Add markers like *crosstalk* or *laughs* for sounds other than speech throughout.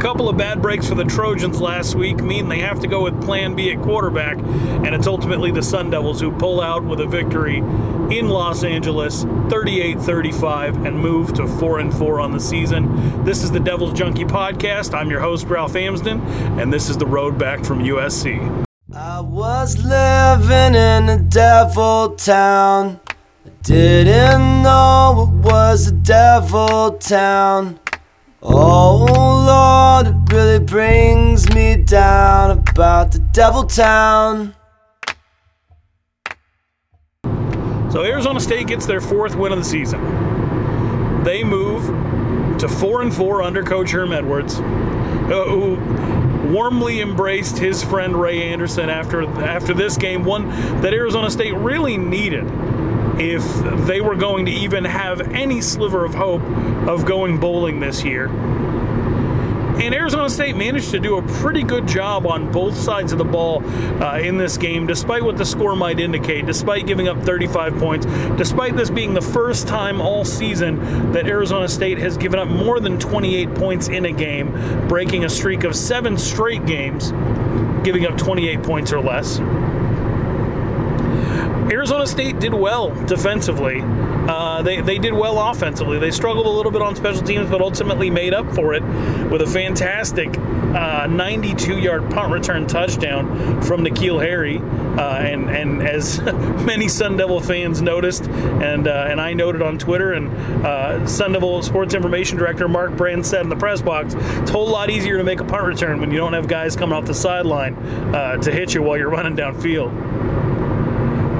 couple of bad breaks for the Trojans last week mean they have to go with Plan B at quarterback, and it's ultimately the Sun Devils who pull out with a victory in Los Angeles, 38-35, and move to four and four on the season. This is the Devils Junkie podcast. I'm your host Ralph Amsden, and this is the road back from USC. I was living in a devil town. I didn't know it was a devil town. Oh Lord, it really brings me down about the devil town. So Arizona State gets their fourth win of the season. They move to four and four under Coach Herm Edwards, uh, who warmly embraced his friend Ray Anderson after after this game, one that Arizona State really needed if they were going to even have any sliver of hope of going bowling this year. And Arizona State managed to do a pretty good job on both sides of the ball uh, in this game, despite what the score might indicate, despite giving up 35 points, despite this being the first time all season that Arizona State has given up more than 28 points in a game, breaking a streak of seven straight games, giving up 28 points or less. Arizona State did well defensively. Uh, they, they did well offensively. They struggled a little bit on special teams, but ultimately made up for it with a fantastic 92 uh, yard punt return touchdown from N'Keal Harry. Uh, and, and as *laughs* many Sun Devil fans noticed, and, uh, and I noted on Twitter, and uh, Sun Devil Sports Information Director Mark Brand said in the press box, it's a whole lot easier to make a punt return when you don't have guys coming off the sideline uh, to hit you while you're running downfield.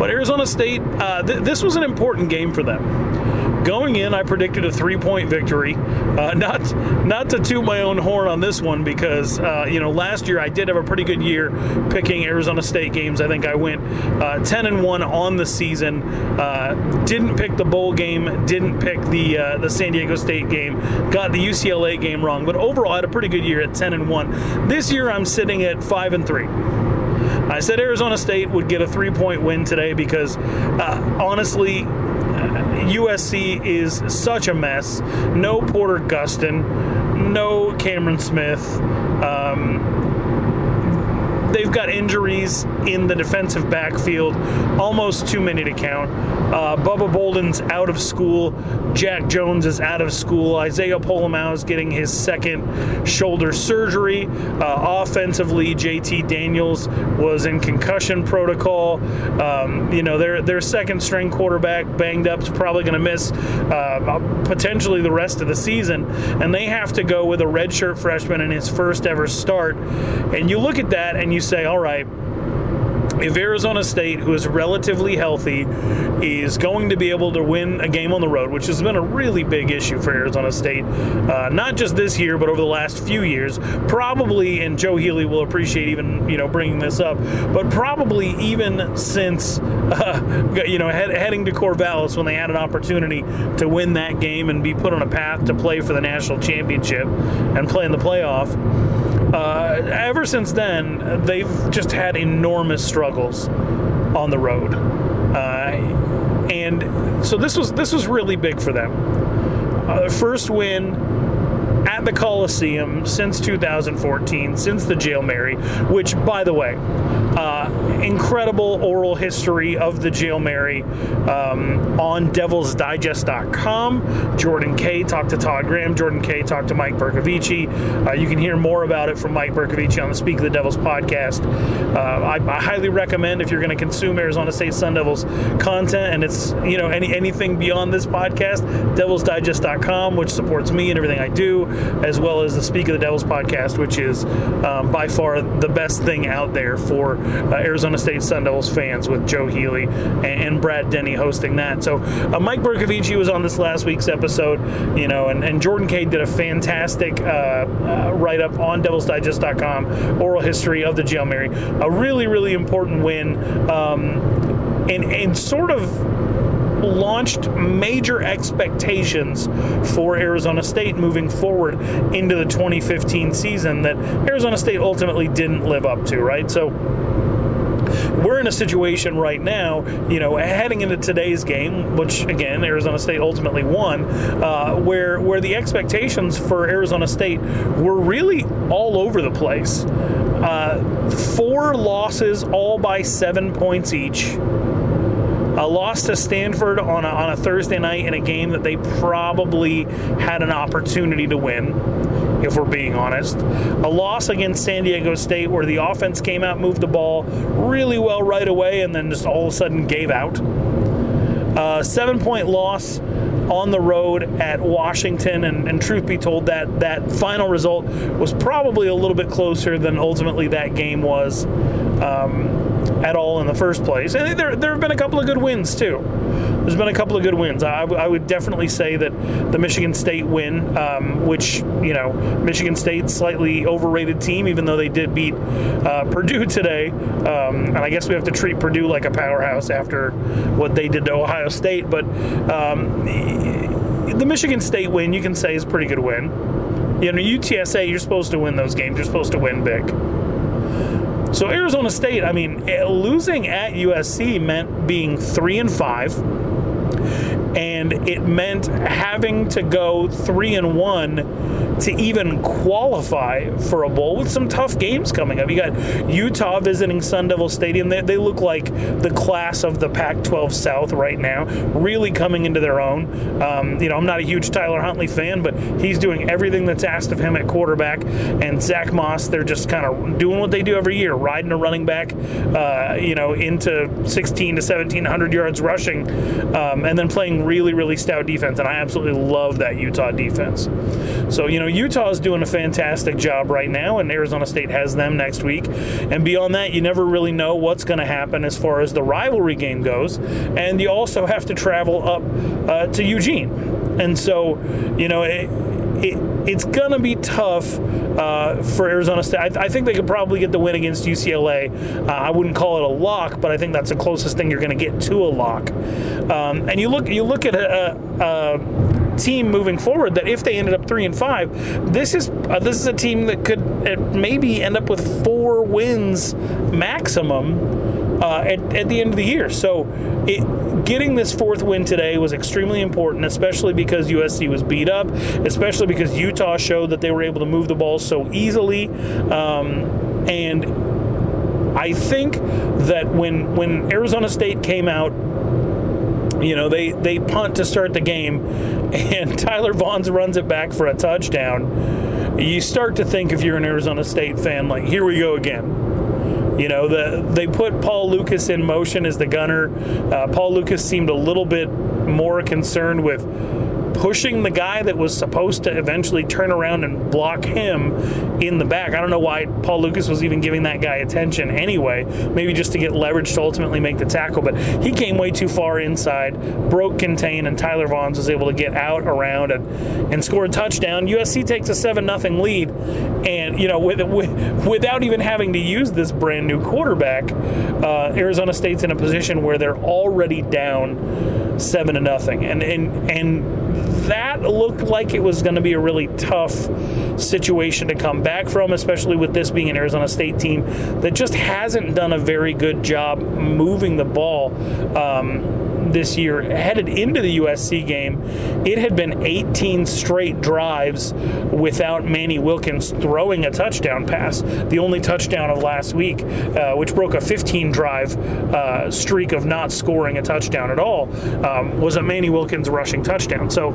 But Arizona State, uh, th- this was an important game for them. Going in, I predicted a three-point victory. Uh, *laughs* not not to toot my own horn on this one because uh, you know last year I did have a pretty good year picking Arizona State games. I think I went uh, 10 and one on the season. Uh, didn't pick the bowl game. Didn't pick the uh, the San Diego State game. Got the UCLA game wrong. But overall, I had a pretty good year at 10 and one. This year, I'm sitting at five and three. I said Arizona State would get a three point win today because, uh, honestly, USC is such a mess. No Porter Gustin, no Cameron Smith. Um, they've got injuries in the defensive backfield, almost too many to count. Uh, Bubba Bolden's out of school. Jack Jones is out of school. Isaiah Pola-Mao is getting his second shoulder surgery. Uh, offensively, JT Daniels was in concussion protocol. Um, you know, their their second string quarterback banged up is probably going to miss uh, potentially the rest of the season, and they have to go with a redshirt freshman in his first ever start. And you look at that and you you say, all right, if Arizona State, who is relatively healthy, is going to be able to win a game on the road, which has been a really big issue for Arizona State, uh, not just this year, but over the last few years, probably, and Joe Healy will appreciate even you know bringing this up, but probably even since uh, *laughs* you know head, heading to Corvallis when they had an opportunity to win that game and be put on a path to play for the national championship and play in the playoff uh, ever since then, they've just had enormous struggles on the road, uh, and so this was this was really big for them. Uh, first win at the Coliseum since 2014, since the Jael Mary, which, by the way, uh, incredible oral history of the Jael Mary um, on devilsdigest.com. Jordan Kaye talked to Todd Graham. Jordan Kaye talked to Mike Bercovici. Uh, you can hear more about it from Mike Bercovici on the Speak of the Devils podcast. Uh, I, I, highly recommend if you're going to consume Arizona State Sun Devils content and it's you know any anything beyond this podcast, devilsdigest.com, which supports me and everything I do as well as the Speak of the Devils podcast, which is um, by far the best thing out there for uh, Arizona State Sun Devils fans with Joe Healy and, and Brad Denny hosting that. So uh, Mike Bercovici was on this last week's episode, you know, and, and Jordan Cade did a fantastic uh, uh write up on devilsdigest.com, oral history of the Jael Mary. A really, really important win. Um, and, and sort of launched major expectations for Arizona State moving forward into the 2015 season that Arizona State ultimately didn't live up to, right? So we're in a situation right now, you know, heading into today's game, which again Arizona State ultimately won, uh, where where the expectations for Arizona State were really all over the place. Uh, four losses, all by seven points each. A loss to Stanford on a, on a Thursday night in a game that they probably had an opportunity to win, if we're being honest. A loss against San Diego State where the offense came out, moved the ball really well right away, and then just all of a sudden gave out. Uh, seven point loss on the road at Washington, and, and, truth be told, that that final result was probably a little bit closer than ultimately that game was. Um, at all in the first place. And there, there have been a couple of good wins too. There's been a couple of good wins. I, I would definitely say that the Michigan State win, um, which you know, Michigan State slightly overrated team, even though they did beat uh, Purdue *laughs* today. Um, and I guess we have to treat Purdue like a powerhouse after what they did to Ohio State. But um, the Michigan State win, you can say, is a pretty good win. You know, UTSA, you're supposed to win those games. You're supposed to win big. So Arizona State, I mean, eh, losing at USC meant being three and five, and it meant having to go three and one to even qualify for a bowl with some tough games coming up. You got Utah visiting Sun Devil Stadium. They, they look like the class of the Pac 12 South right now, really coming into their own. Um, you know, I'm not a huge Tyler Huntley fan, but he's doing everything that's asked of him at quarterback. And Zach Moss, they're just kind of doing what they do every year, riding a running back, uh, you know, into 16 to 1700 yards rushing, um, and then playing really, really stout defense. And I absolutely love that Utah defense. So, you know, Utah is doing a fantastic job right now, and Arizona State has them next week. And beyond that, you never really know what's going to happen as far as the rivalry game goes. And you also have to travel up uh, to Eugene. And so, you know, it, it, it's going to be tough uh, for Arizona State. I, th- I, think they could probably get the win against UCLA. Uh, I wouldn't call it a lock, but I think that's the closest thing you're going to get to a lock. Um, and you look, you look at a, a, a team moving forward that if they ended up three and five, this is uh, this is a team that could uh, maybe end up with four wins maximum uh, at, at the end of the year. So it, getting this fourth win today was extremely important, especially because USC was beat up, especially because Utah showed that they were able to move the ball so easily, um, and I think that when when Arizona State came out you know, they, they punt to start the game, *laughs* and Tyler Vaughns runs it back for a touchdown. You start to think, if you're an Arizona State fan, like, here we go again. You know, the, they put Paul Lucas in motion as the gunner. Uh, Paul Lucas seemed a little bit more concerned with pushing the guy that was supposed to eventually turn around and block him in the back. I don't know why Paul Lucas was even giving that guy attention anyway. Maybe just to get leverage to ultimately make the tackle, but he came way too far inside, broke contain, and Tyler Vaughns was able to get out around and, and score a touchdown. USC takes a 7 0 lead, and, you know, with, with, without even having to use this brand new quarterback, uh, Arizona State's in a position where they're already down 7 to nothing. And, and, and that looked like it was going to be a really tough situation to come back from, especially with this being an Arizona State team that just hasn't done a very good job moving the ball. Um, this year, headed into the USC game, it had been 18 straight drives without Manny Wilkins throwing a touchdown pass. The only touchdown of last week, uh, which broke a 15 drive uh, streak of not scoring a touchdown at all, um, was a Manny Wilkins rushing touchdown. So,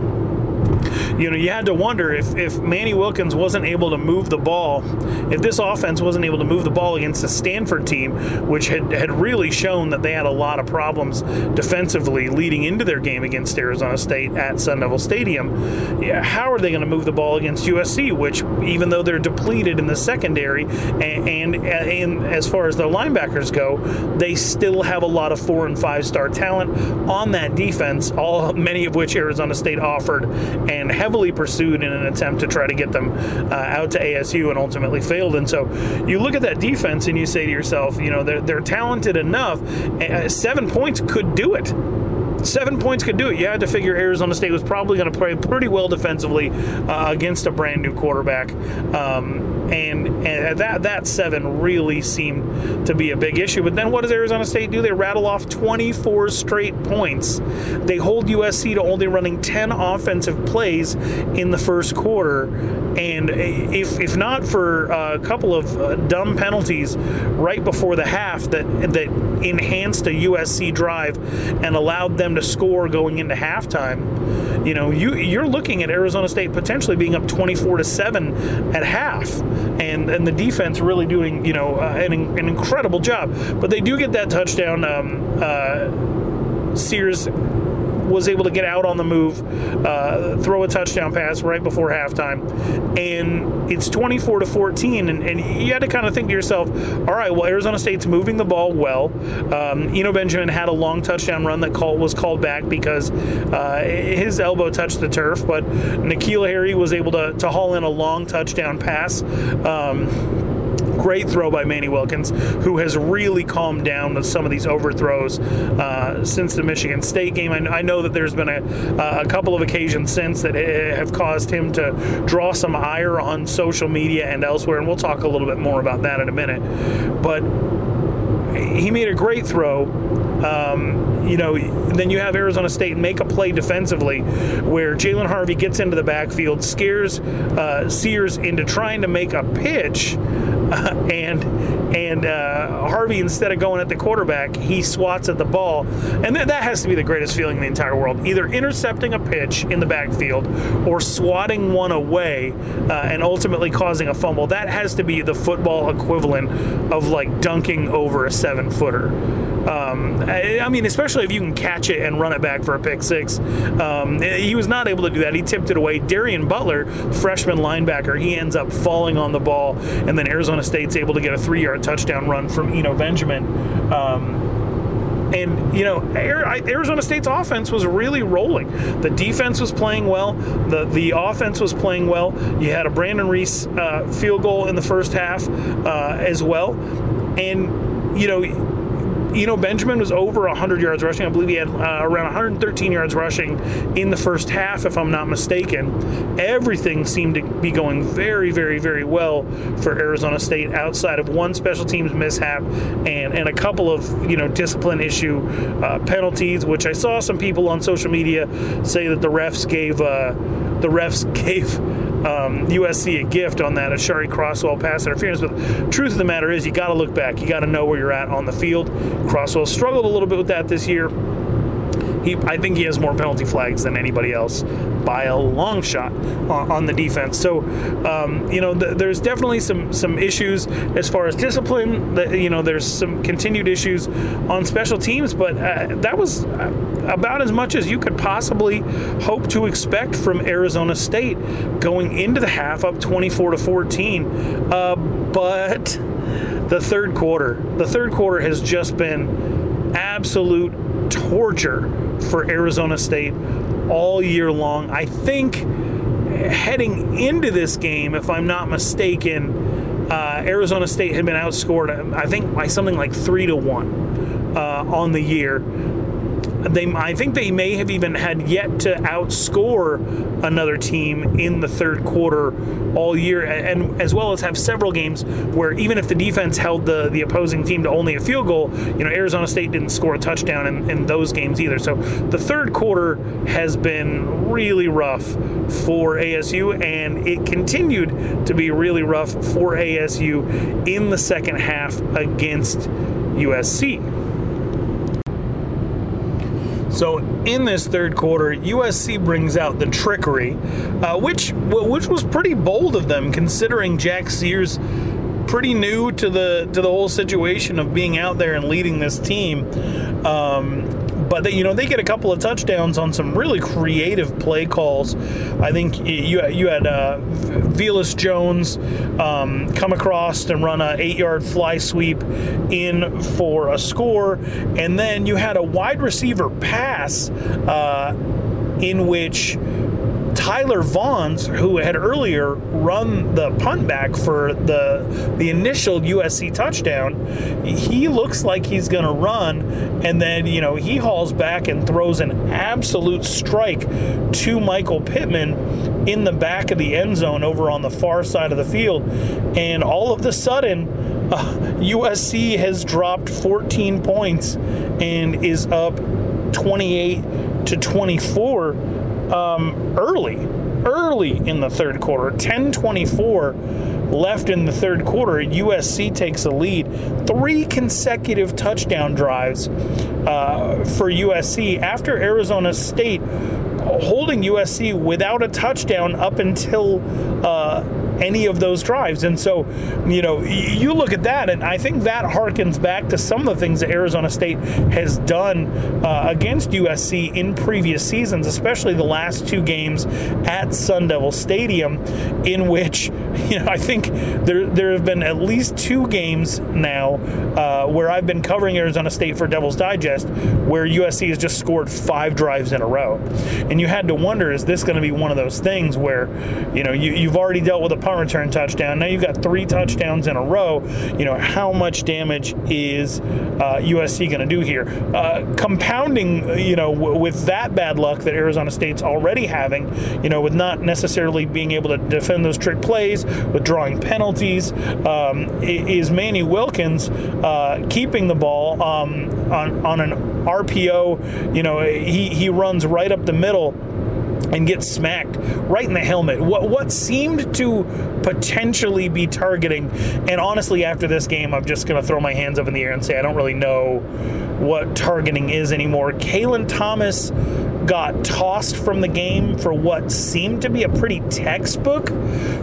you know, you had to wonder if, if Manny Wilkins wasn't able to move the ball, if this offense wasn't able to move the ball against a Stanford team, which had, had really shown that they had a lot of problems defensively leading into their game against Arizona State at Sun Devil Stadium, yeah, how are they going to move the ball against USC, which, even though they're depleted in the secondary and, and, and as far as their linebackers go, they still have a lot of four and five star talent on that defense, all many of which Arizona State offered and heavily pursued in an attempt to try to get them uh, out to ASU and ultimately failed. And so you look at that defense and you say to yourself, you know, they're, they're talented enough. Uh, seven points could do it. Seven points could do it. You had to figure Arizona State was probably going to play pretty well defensively uh, against a brand new quarterback, um, and, and that that seven really seemed to be a big issue. But then what does Arizona State do? They rattle off 24 straight points. They hold USC to only running 10 offensive plays in the first quarter, and if if not for a couple of uh, dumb penalties right before the half that that enhanced a USC drive and allowed them to score going into halftime, you know, you you're looking at Arizona State potentially being up 24 to seven at half, and and the defense really doing you know uh, an, an incredible job. But they do get that touchdown. Um, uh, Sears was able to get out on the move, uh, throw a touchdown pass right before halftime, and it's 24 to 14. And, and you had to kind of think to yourself, all right, well, Arizona State's moving the ball well. Um, Eno Benjamin had a long touchdown run that call, was called back because uh, his elbow touched the turf, but N'Keal Harry was able to, to haul in a long touchdown pass. Um, Great throw by Manny Wilkins, who has really calmed down with some of these overthrows uh, since the Michigan State game. I, I, know that there's been a, a couple of occasions since that have caused him to draw some ire on social media and elsewhere, and we'll talk a little bit more about that in a minute. But he made a great throw. Um, you know, then you have Arizona State make a play defensively where Jalen Harvey gets into the backfield, scares uh, Sears into trying to make a pitch, uh, and and uh, Harvey instead of going at the quarterback, he swats at the ball, and th- that has to be the greatest feeling in the entire world. Either intercepting a pitch in the backfield or swatting one away, uh, and ultimately causing a fumble. That has to be the football equivalent of like dunking over a seven footer. Um, I, I, mean, especially if you can catch it and run it back for a pick six. Um, he was not able to do that. He tipped it away. Darien Butler, freshman linebacker, he ends up falling on the ball, and then Arizona State's able to get a three yard touchdown run from Eno Benjamin. Um, and you know Arizona State's offense was really rolling. The defense was playing well. the The offense was playing well. You had a Brandon Ruiz uh, field goal in the first half uh, as well, and you know Eno Benjamin was over 100 yards rushing. I believe he had uh, around 113 yards rushing in the first half, if I'm not mistaken. Everything seemed to be going very, very, very well for Arizona State outside of one special teams mishap and, and a couple of, you know, discipline issue uh, penalties, which I saw some people on social media say that the refs gave, uh, the refs *laughs* gave um, USC a gift on that Aashari Crosswell pass interference. But truth of the matter is, you got to look back. You got to know where you're at on the field. Crosswell struggled a little bit with that this year. He, I think he has more penalty flags than anybody else by a long shot on, on the defense. So, um, you know, th- there's definitely some some issues as far as discipline. That you know, there's some continued issues on special teams, but uh, that was uh, about as much as you could possibly hope to expect from Arizona State going into the half up 24 to 14. Uh, but the third quarter, the third quarter has just been absolute torture for Arizona State all year long. I think heading into this game, if I'm not mistaken, uh, Arizona State had been outscored, I think, by something like three to one uh, on the year they I think they may have even had yet to outscore another team in the third quarter all year, and as well as have several games where even if the defense held the the opposing team to only a field goal, you know Arizona State didn't score a touchdown in, in those games either. So the third quarter has been really rough for ASU, and it continued to be really rough for ASU in the second half against USC. So in this third quarter, USC brings out the trickery, uh, which which was pretty bold of them, considering Jack Sears pretty new to the to the whole situation of being out there and leading this team. Um, but they, you know they get a couple of touchdowns on some really creative play calls. I think you you had uh, Velus Jones um, come across and run a eight yard fly sweep in for a score, and then you had a wide receiver pass uh, in which Tyler Vaughns, who had earlier run the punt back for the the initial USC touchdown, he looks like he's going to run, and then you know he hauls back and throws an absolute strike to Michael Pittman in the back of the end zone over on the far side of the field, and all of a sudden. Uh, USC has dropped 14 points and is up 28 to 24 um, early, early in the third quarter. 10:24 left in the third quarter. USC takes a lead. Three consecutive touchdown drives uh, for USC after Arizona State holding USC without a touchdown up until. Uh, any of those drives. And so, you know, you look at that, and I think that harkens back to some of the things that Arizona State has done uh, against USC in previous seasons, especially the last two games at Sun Devil Stadium, in which, *laughs* you know, I think there, there have been at least two games now uh, where I've been covering Arizona State for Devil's Digest where USC has just scored five drives in a row. And you had to wonder, is this going to be one of those things where, you know, you, you've already dealt with a punt return touchdown. Now you've got three touchdowns in a row. You know, how much damage is uh, USC going to do here? Uh, compounding, you know, w- with that bad luck that Arizona State's already having, you know, with not necessarily being able to defend those trick plays, with drawing penalties, um, is Manny Wilkins uh, keeping the ball um, on, on an RPO. You know, he, he runs right up the middle and gets smacked right in the helmet. What what seemed to potentially be targeting, and honestly, after this game, I'm just to throw my hands up in the air and say I don't really know what targeting is anymore. Kalen Thomas got tossed from the game for what seemed to be a pretty textbook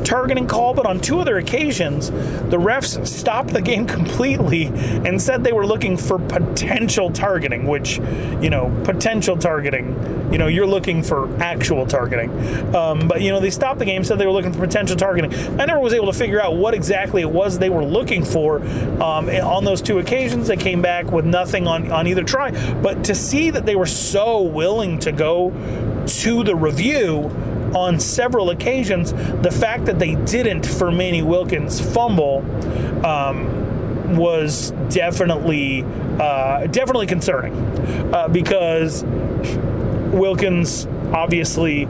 targeting call, but on two other occasions, the refs stopped the game *laughs* completely and said they were looking for potential targeting, which, you know, potential targeting, you know, you're looking for actual targeting. Um, but, you know, they stopped the game, said they were looking for potential targeting. I never was able to figure out what exactly it was they were looking for um, on those two occasions. They came back with nothing on, on either try. But to see that they were so willing to go to the review on several occasions. The fact that they didn't for Manny Wilkins' fumble um, was definitely uh, definitely concerning uh, because Wilkins obviously,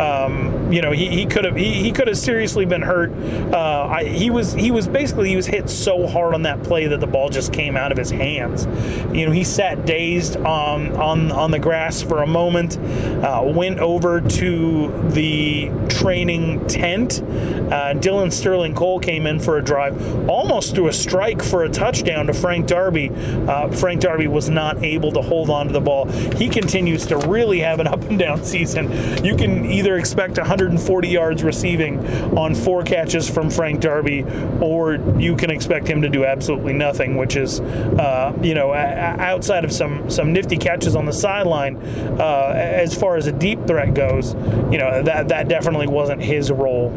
um, you know, he, he could have he, he could have seriously been hurt. Uh, I, he was he was basically he was hit so hard on that play that the ball just came out of his hands. You know, he sat dazed on on on the grass for a moment, uh, went over to the training tent. Uh, Dillon Sterling Cole came in for a drive, almost threw a strike for a touchdown to Frank Darby. Uh, Frank Darby was not able to hold on to the ball. He continues to really have an *laughs* up and down season you can either expect 140 yards receiving on four catches from Frank Darby, or you can expect him to do absolutely nothing, which is, uh, you know, outside of some some nifty catches on the sideline. Uh, as far as a deep threat goes, you know that that definitely wasn't his role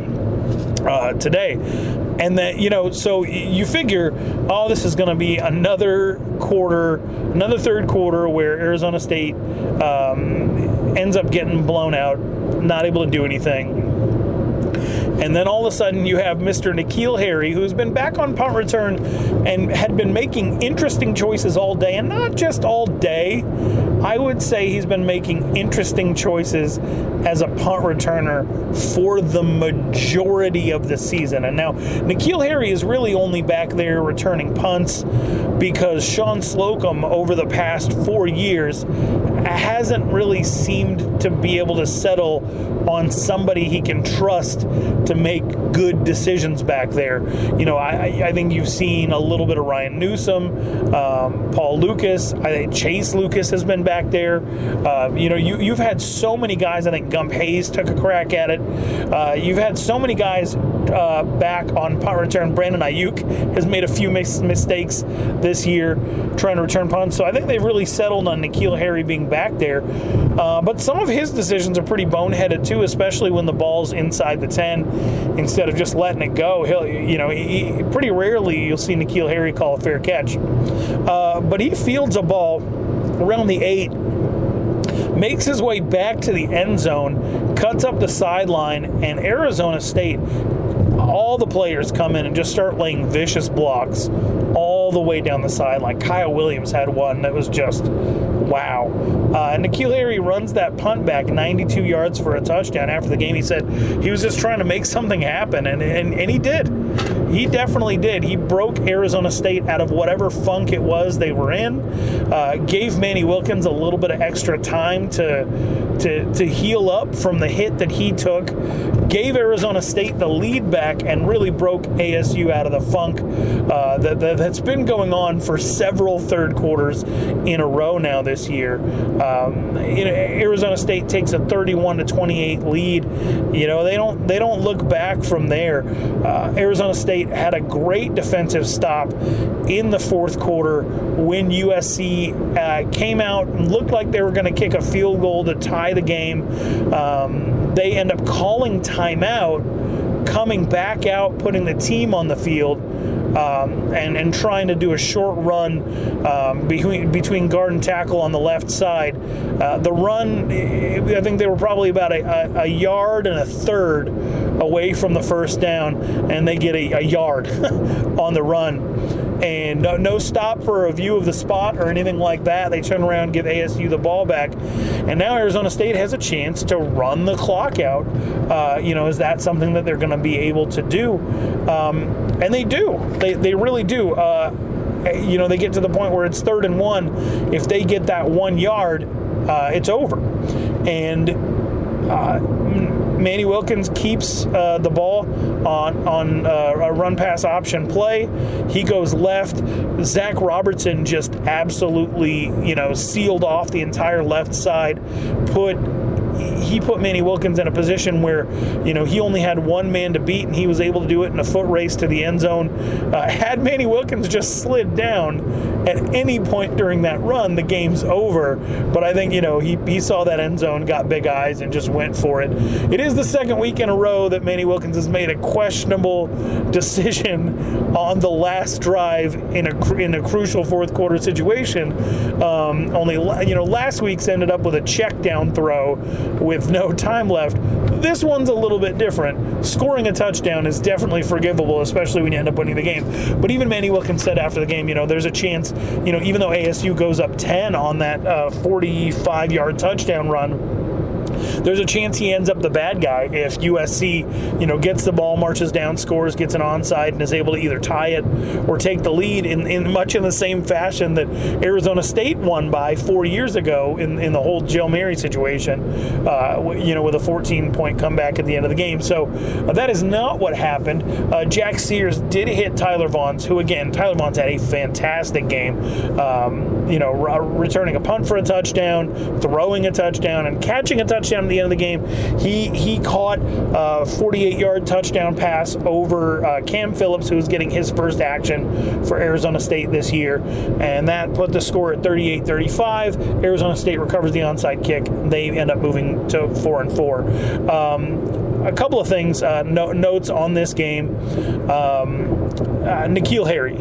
uh, today. And that, you know, so you figure, oh, this is going to be another quarter, another third quarter where Arizona State um, ends up getting blown out, not able to do anything. And then all of a sudden, you have Mr. N'Keal Harry, who's been back on punt return and had been making interesting choices all day, and not just all day. I would say he's been making interesting choices as a punt returner for the majority of the season. And now N'Keal Harry is really only back there returning punts because Shawn Slocum over the past four years hasn't really seemed to be able to settle on somebody he can trust to make good decisions back there. You know, I, I think you've seen a little bit of Ryan Newsome, um, Paul Lucas. I think Chase Lucas has been back there. Uh, you know, you, you've had so many guys. I think Gump Hayes took a crack at it. Uh, you've had so many guys uh, back on punt return. Brandon Aiyuk has made a few mis- mistakes this year trying to return punts. So I think they've really settled on N'Keal Harry being back there. Uh, but some of his decisions are pretty boneheaded too, especially when the ball's inside the 10 instead of just letting it go. He'll, you know, he, pretty rarely you'll see N'Keal Harry call a fair catch. Uh, but he fields a ball around the eight makes his way back to the end zone, cuts up the sideline, and Arizona State all the players come in and just start laying vicious blocks all the way down the sideline. Kyle Williams had one that was just wow. Uh, and N'Keal Harry runs that punt back 92 yards for a touchdown. After the game, he said he was just trying to make something happen, and, and, and he did. He definitely did. He broke Arizona State out of whatever funk it was they were in, uh, gave Manny Wilkins a little bit of extra time to, to, to heal up from the hit that he took, gave Arizona State the lead back, and really broke ASU out of the funk uh, that, that, has been going on for several third quarters in a row now this year. Um, you know, Arizona State takes a 31 to 28 lead. You know, they don't they don't look back from there. Uh, Arizona State had a great defensive stop in the fourth quarter when USC uh, came out and looked like they were going to kick a field goal to tie the game. Um, they end up calling timeout, coming back out, putting the team on the field um, and and trying to do a short run um, between between guard and tackle on the left side. Uh, the run, I think they were probably about a, a, a, yard and a third away from the first down, and they get a, a yard *laughs* on the run and no, no, stop for a view of the spot or anything like that. They turn around, give ASU the ball back, and now Arizona State has a chance to run the clock out. Uh, you know, is that something that they're going to be able to do? Um, and they do. They they really do. Uh, you know, they get to the point where it's third and one. If they get that one yard, uh, it's over. And uh, Manny Wilkins keeps uh, the ball on on uh, a run pass option play. He goes left. Zach Robertson just absolutely you know sealed off the entire left side. Put he put Manny Wilkins in a position where, you know, he only had one man to beat, and he was able to do it in a foot race to the end zone. Uh, had Manny Wilkins just slid down at any point during that run, the game's over. But I think, you know, he, he saw that end zone, got big eyes, and just went for it. It is the second week in a row that Manny Wilkins has made a questionable *laughs* decision on the last drive in a in a crucial fourth quarter situation. Um, only you know, last week's ended up with a check down throw with no time left. This one's a little bit different. Scoring a touchdown is definitely forgivable, especially when you end up winning the game. But even Manny Wilkins said after the game, you know, there's a chance, you know, even though ASU goes up 10 on that uh, 45 yard touchdown run there's a chance he ends up the bad guy if USC, you know, gets the ball, marches down, scores, gets an onside, and is able to either tie it or take the lead in, in much in the same fashion that Arizona State won by four years ago in, in the whole Joe Mary situation, uh, you know, with a 14 point comeback at the end of the game. So uh, that is not what happened. Uh, Jack Sears did hit Tyler Vaughns, who, again, Tyler Vaughns had a fantastic game, um, you know, returning a punt for a touchdown, throwing a touchdown, and catching a touchdown at the end of the game. He he caught a 48 yard touchdown pass over uh, Cam Phillips, who was getting his first action for Arizona State this year, and that put the score at 38 35. Arizona State recovers the onside kick. They end up moving to four and four. Um, a couple of things, uh, no, notes on this game. Um, uh, N'Keal Harry.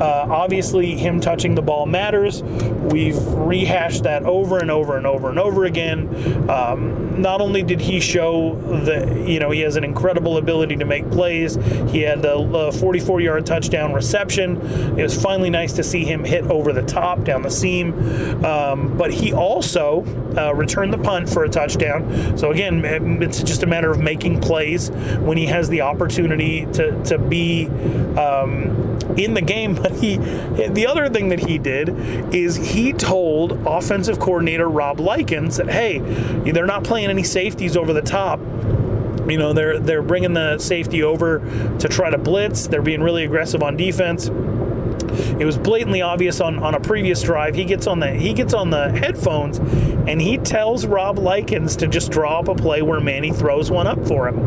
Uh, obviously, him touching the ball matters. We've rehashed that over and over and over and over again. Um, not only did he show that you know he has an incredible ability to make plays, he had a 44 yard touchdown reception. It was finally nice to see him hit over the top down the seam. Um, but he also uh, returned the punt for a touchdown. So again, it's just a matter of making plays when he has the opportunity to to be. Um, Um, in the game, *laughs* but he the other thing that he did is he told offensive coordinator Rob Likens that hey, they're not playing any safeties over the top you know they're they're bringing the safety over to try to blitz they're being really aggressive on defense it was blatantly obvious on, on a previous drive. He gets on the he gets on the headphones and he tells Rob Likens to just draw up a play where Manny throws one up for him.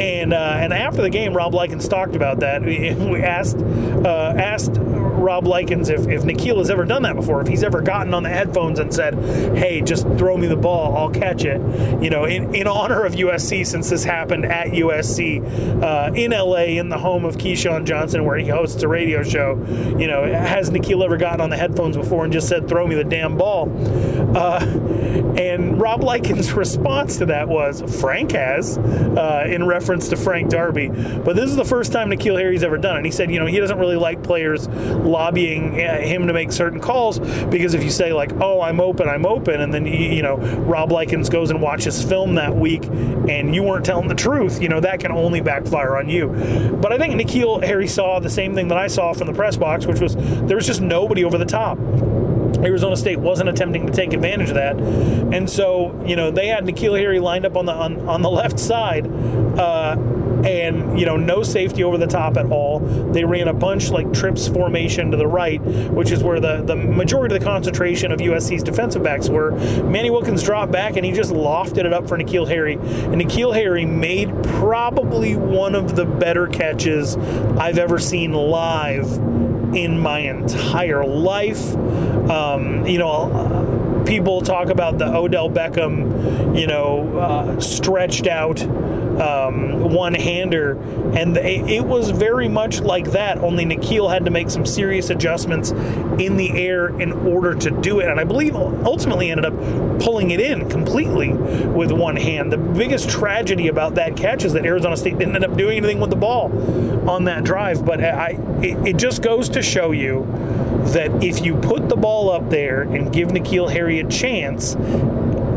And uh, and after the game, Rob Likens talked about that. We, *laughs* asked uh, asked Rob Likens if, if N'Keal has ever done that before, if he's ever gotten on the headphones and said, "Hey, just throw me the ball, I'll catch it." You know, in, in honor of USC, since this happened at USC uh, in LA, in the home of Keyshawn Johnson, where he hosts a radio show. You know, has N'Keal ever gotten on the headphones before and just said, "Throw me the damn ball"? Uh, and Rob Likens' *laughs* response to that was, "Frank has," uh, in reference to Frank Darby. But this is the first time N'Keal Harry's ever done it. And he said, you know, he doesn't really like players lobbying uh, him to make certain calls because if you say like, "Oh, I'm open, I'm open," and then you know Rob Likens goes and watches film that week, and you weren't telling the truth, you know that can only backfire on you. But I think N'Keal Harry saw the same thing that I saw from the press box, which was there was just nobody over the top. Arizona State wasn't attempting to take advantage of that, and so you know they had N'Keal Harry lined up on the on, on the *laughs* left side, uh, and you know no safety over the top at all. They ran a bunch like trips formation to the right, which is where the the majority of the concentration of USC's defensive backs were. Manny Wilkins dropped back and he just lofted it up for N'Keal Harry, and N'Keal Harry made probably one of the better catches I've ever seen live in my entire life. Um, you know, people talk about the Odell Beckham, you know, uh, stretched out um, one hander, and it, it, was very much like that. Only N'Keal had to make some serious adjustments in the air in order to do it, and I believe ultimately ended up pulling it in completely with one hand. The biggest tragedy about that catch is that Arizona State didn't end up doing anything with the ball on that drive. But I, it, it just goes to show you that if you put the ball up there and give N'Keal Harry a chance,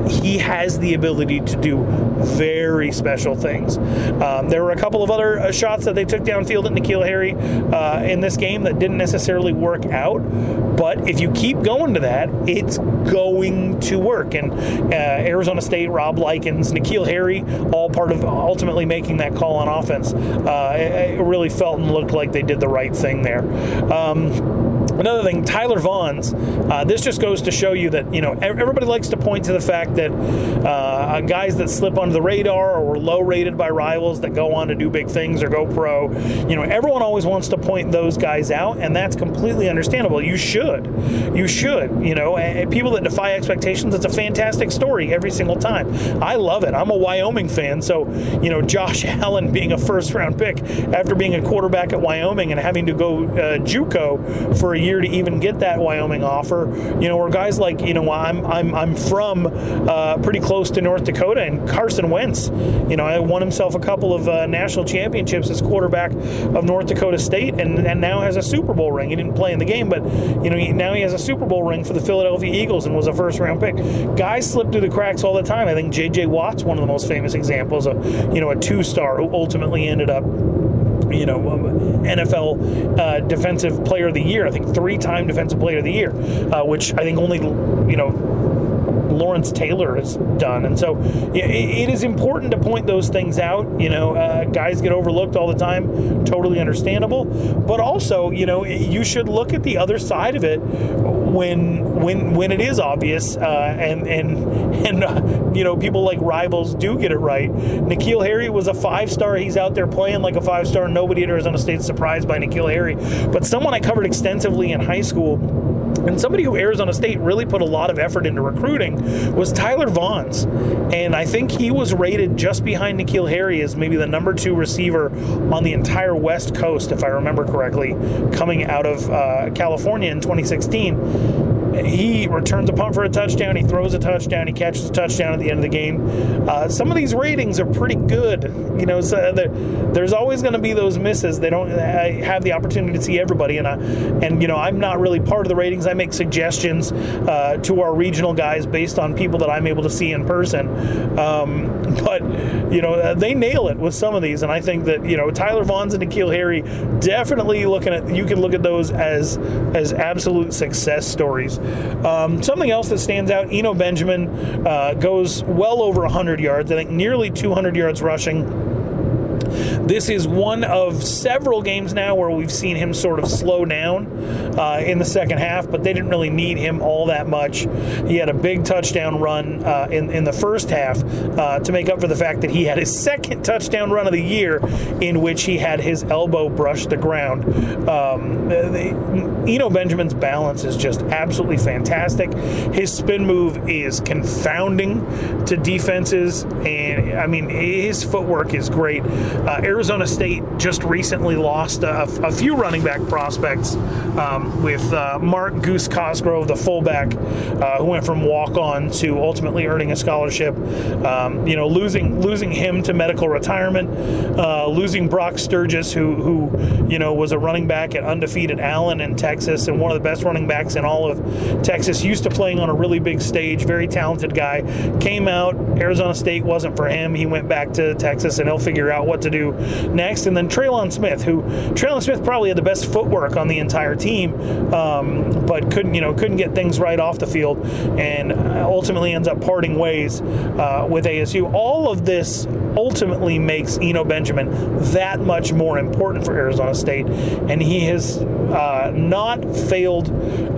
he has the ability to do very special things. Um, there were a couple of other uh, shots that they took downfield at N'Keal Harry uh, in this game that didn't necessarily work out. But if you keep going to that, it's going to work. And uh, Arizona State, Rob Likens, N'Keal Harry, all part of ultimately making that call on offense. Uh, it, it, really felt and looked like they did the right thing there. Um, Another thing, Tyler Vaughns. Uh, this just goes to show you that you know everybody likes to point to the fact that uh, guys that slip under the radar or were low rated by rivals that go on to do big things or go pro. You know, everyone always wants to point those guys out, and that's completely understandable. You should, you should. You know, and people that defy expectations. It's a fantastic story every single time. I love it. I'm a Wyoming fan, so you know Josh *laughs* Allen being a first round pick after being a quarterback at Wyoming and having to go uh, JUCO for a year to even get that Wyoming offer. You know, or guys like you know I'm I'm I'm from uh, pretty close to North Dakota, and Carson Wentz, you know, I won himself a couple of uh, national championships as quarterback of North Dakota State, and, and now has a Super Bowl ring. He didn't play in the game, but you know he, now he has a Super Bowl ring for the Philadelphia Eagles and was a first round pick. Guys slip through the cracks all the time. I think J.J. Watt's one of the most famous examples of you know a two star who ultimately ended up you know, um, NFL uh, Defensive Player of the Year. I think three-time Defensive Player of the Year, uh, which I think only you know Lawrence Taylor has done. And so it is important to point those things out. You know, uh, guys get overlooked all the time, totally understandable. But also, you know, you should look at the other side of it when when when it is obvious uh, and and and uh, you know people like rivals do get it right. N'Keal Harry was a five star. He's out there playing like a five star. Nobody at Arizona State surprised by N'Keal Harry, but someone I covered extensively in high school and somebody who Arizona State really put a lot of effort into recruiting was Tyler Vaughns. And I think he was rated just behind N'Keal Harry as maybe the number two receiver on the entire West Coast, if I remember correctly, coming out of uh, California in 2016 he returns a punt for a touchdown. He throws a touchdown. He catches a touchdown at the end of the game. Uh, some of these ratings are pretty good. You know, so there's always going to be those misses. They don't have the opportunity to see everybody, and I, and you know, I'm not really part of the ratings. I make suggestions uh, to our regional guys based on people that I'm able to see in person. Um, *laughs* but you know, they nail it with some of these, and I think that you know Tyler Vaughns and N'Keal Harry definitely looking at. You can look at those as as absolute success stories. Um, something else that stands out: Eno Benjamin uh, goes well over 100 yards. I think nearly 200 yards rushing This is one of several games now where we've seen him sort of slow down uh, in the second half, but they didn't really need him all that much. He had a big touchdown run uh, in, in the first half uh, to make up for the fact that he had his *laughs* second touchdown run of the year in which he had his elbow brush the ground. Um, the, Eno Benjamin's balance is just absolutely fantastic. His spin move is confounding to defenses, and I mean, his footwork is great. Uh, Arizona State just recently lost a, a few running back prospects um, with uh, Mark Goose Cosgrove, the fullback, uh, who went from walk on to ultimately earning a scholarship. Um, you know, losing losing him to medical retirement, uh, losing Brock Sturges, who who you know was a running back at undefeated Allen in Texas and one of the best running backs in all of Texas. Used to playing on a really big stage, very talented guy. Came out, Arizona State wasn't for him. He went back to Texas, and he'll figure out what to do next. And then Trelon Smith, who Trelon Smith probably had the best footwork on the entire team, um, but couldn't you know couldn't get things right off the field, and ultimately ends up parting ways uh, with ASU. All of this ultimately makes Eno Benjamin that much more important for Arizona State, and he has uh, not failed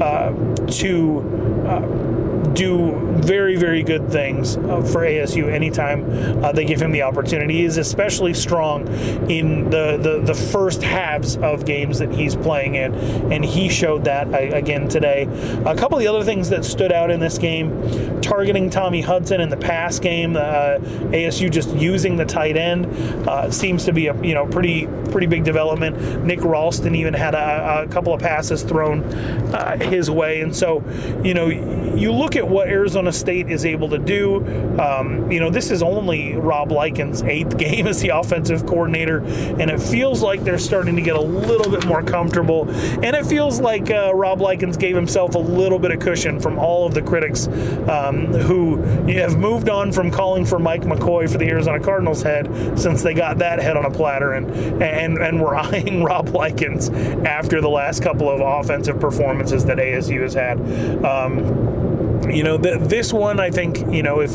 uh, to uh, do very, very good things uh, for ASU anytime uh, they give him the opportunity. He is especially strong in the, the, the, first halves of games that he's playing in, and he showed that uh, again today. A couple of the other things that stood out in this game targeting Tommy Hudson in the pass game, uh, ASU just using the tight end uh, seems to be a you know pretty pretty big development. Nick Ralston even had a, a couple of passes thrown uh, his way, and so you know you look at what Arizona State is able to do. Um, you know, this is only Rob Likens' eighth *laughs* game as the offensive coordinator, and it feels like they're starting to get a little bit more comfortable. And it feels like uh, Rob Likens gave himself a little bit of cushion from all of the critics um, who have moved on from calling for Mike McCoy for the Arizona Cardinals head since they got that head on a platter and and and were *laughs* eyeing Rob Likens after the last couple of offensive performances that ASU has had. Um, you know, th- this one, I think, you know, if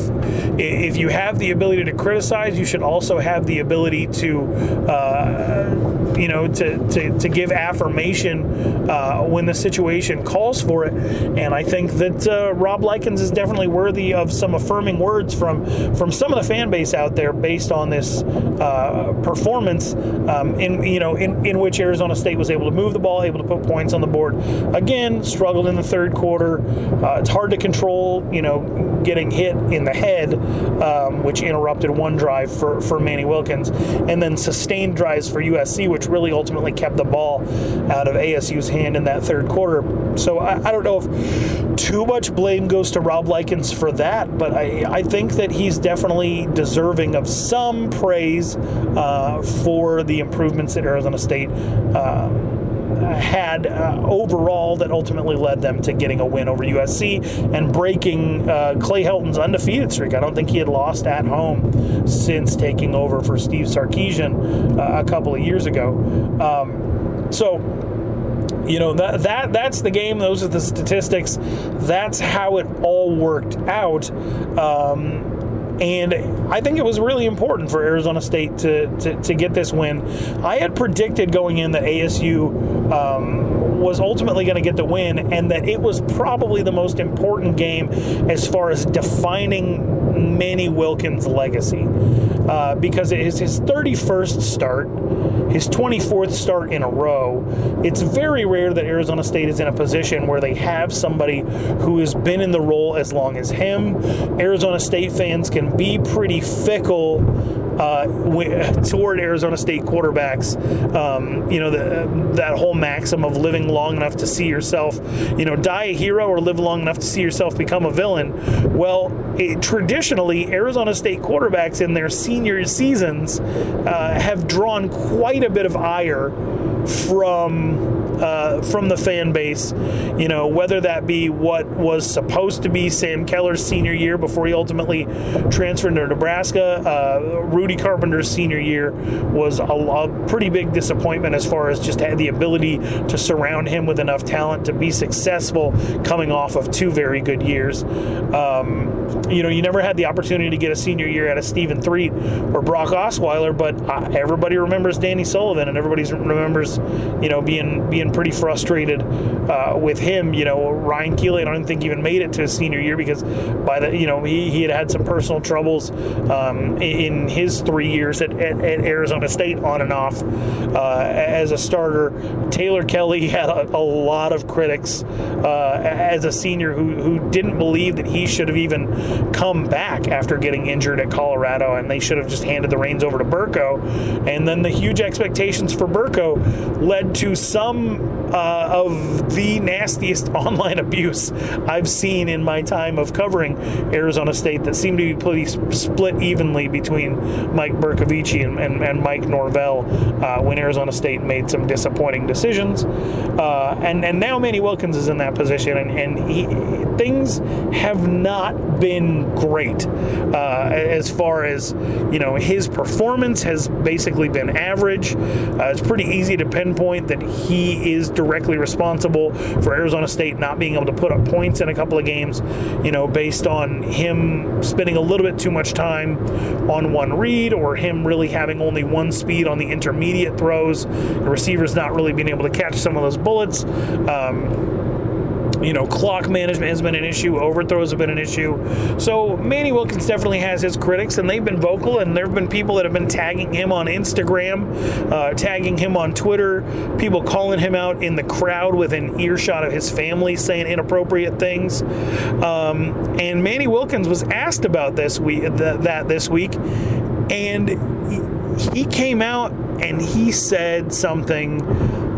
if you have the ability to criticize, you should also have the ability to, uh, you know, to, to, to give affirmation uh, when the situation calls for it. And I think that uh, Rob Likens is definitely worthy of some affirming words from from some of the fan base out there based on this uh, performance um, in you know in, in which Arizona State was able to move the ball, able to put points on the board. Again, struggled in the third quarter. Uh, it's hard to control, you know, getting hit in the head, um, which interrupted one drive for, for Manny Wilkins, and then sustained drives for USC, which really ultimately kept the ball out of ASU's hand in that third quarter. So I, I don't know if too much blame goes to Rob Likens for that, but I, I think that he's definitely deserving of some praise uh, for the improvements that Arizona State. Uh, had uh, overall that ultimately led them to getting a win over USC and breaking uh, Clay Helton's undefeated streak. I don't think he had lost at home since taking over for Steve Sarkisian uh, a couple of years ago. Um, so you know that that that's the game. Those are the statistics. That's how it all worked out. Um, and I think it was really important for Arizona State to, to, to get this win. I had predicted going in that ASU um, was ultimately going to get the win and that it was probably the most important game as far as defining Manny Wilkins' legacy. Uh, because it is his 31st start, his 24th start in a row. It's very rare that Arizona State is in a position where they have somebody who has been in the role as long as him. Arizona State fans can be pretty fickle uh, toward Arizona State quarterbacks. Um, you know, the, that whole maxim of living long enough to see yourself, you know, die a hero or live long enough to see yourself become a villain. Well, it, traditionally, Arizona State quarterbacks in their senior seasons uh, have drawn quite a bit of ire from uh, from the fan base. You know, whether that be what was supposed to be Sam Keller's senior year before he ultimately transferred to Nebraska. Uh, Rudy Carpenter's senior year was a, a, pretty big disappointment as far as just had the ability to surround him with enough talent to be successful coming off of two very good years. Um, you know, you never had the opportunity to get a senior year out of Stephen Threet or Brock Osweiler, but uh, everybody remembers Danny Sullivan and everybody remembers, you know, being being pretty frustrated uh, with him. You know, Ryan Kealy, I don't think he even made it to his senior year because by the, you know, he, he had had some personal troubles um, in his three years at, at, at, Arizona State on and off uh, as a starter. Taylor Kelly *laughs* had a, a lot of critics uh, as a senior who, who didn't believe that he should have even come back after getting injured at Colorado, and they should have just handed the reins over to Burko. And then the huge expectations for Burko led to some uh, of the nastiest *laughs* online abuse I've seen in my time of covering Arizona State that seemed to be pretty split evenly between Mike Bercovici and, and, and Mike Norvell uh, when Arizona State made some disappointing decisions. Uh, and, and now Manny Wilkins is in that position, and, and he, things have not been great uh, as far as, you know, his performance has basically been average. Uh, it's pretty easy to pinpoint that he is directly responsible for Arizona State not being able to put up points in a couple of games, you know, based on him spending a little bit too much time on one read or him really having only one speed on the intermediate throws, the receivers not really being able to catch some of those bullets. Um, you know, clock management has been an issue, overthrows have been an issue. So Manny Wilkins definitely has his critics, and they've been vocal, and there have been people that have been tagging him on Instagram, uh, tagging him on Twitter, people calling him out in the crowd within earshot of his family, saying inappropriate things. Um, and Manny Wilkins was asked about this week, th- that this week, and he came out and he said something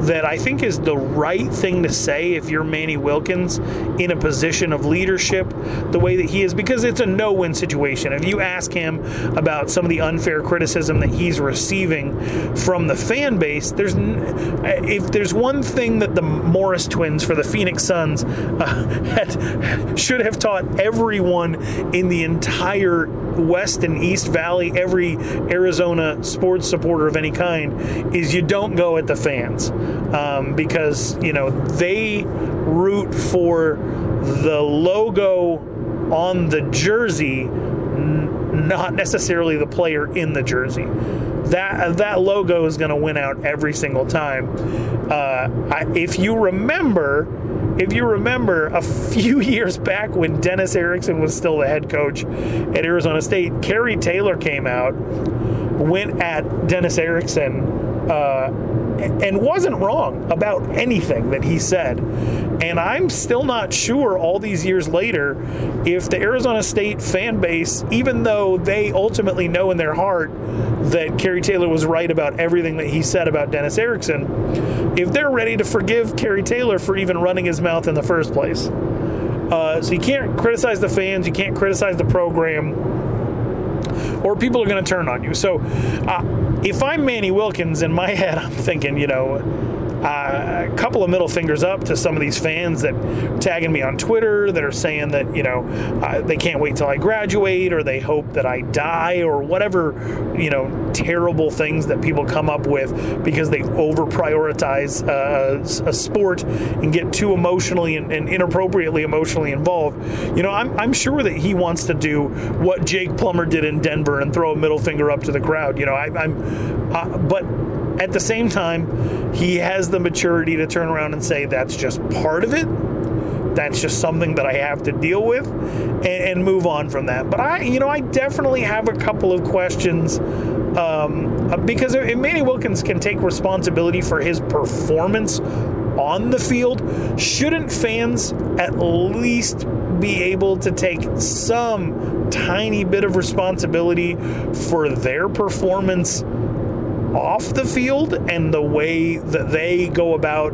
that I think is the right thing to say if you're Manny Wilkins in a position of leadership the way that he is, because it's a no win situation. If you ask him about some of the unfair criticism that he's receiving from the fan base, there's if there's one thing that the Morris twins for the Phoenix Suns uh, *laughs* had, should have taught everyone in the entire West and East Valley, every Arizona sports supporter of any kind, is you don't go at the fans um, because you know they root for the logo on the jersey, n- not necessarily the player in the jersey. That that logo is going to win out every single time. Uh, I, if you remember, if you remember a few *laughs* years back when Dennis Erickson was still the head coach at Arizona State, Kerry Taylor came out, went at Dennis Erickson. Uh, and wasn't wrong about anything that he said. And I'm still not sure all these years later if the Arizona State fan base, even though they ultimately know in their heart that Kerry Taylor was right about everything that he said about Dennis Erickson, if they're ready to forgive Kerry Taylor for even running his mouth in the first place. Uh, so you can't criticize the fans, you can't criticize the program or people are going to turn on you. So uh, if I'm Manny Wilkins, in my *laughs* head, I'm thinking, you know, uh, a couple of middle fingers up to some of these fans that tagging me on Twitter that are saying that you know uh, they can't wait till I graduate or they hope that I die or whatever you know terrible things that people come up with because they over prioritize uh, a sport and get too emotionally and, and, inappropriately emotionally involved. You know, I'm, I'm sure that he wants to do what Jake Plummer did in Denver and throw a middle finger up to the crowd. You know, I, am uh, but at the same time, he has the maturity to turn around and say that's just part of it. That's just something that I have to deal with and, and move on from that. But I, you know, I definitely have a couple of questions um, because Manny Wilkins can take responsibility for his performance on the field. Shouldn't fans at least be able to take some tiny bit of responsibility for their performance off the field and the way that they go about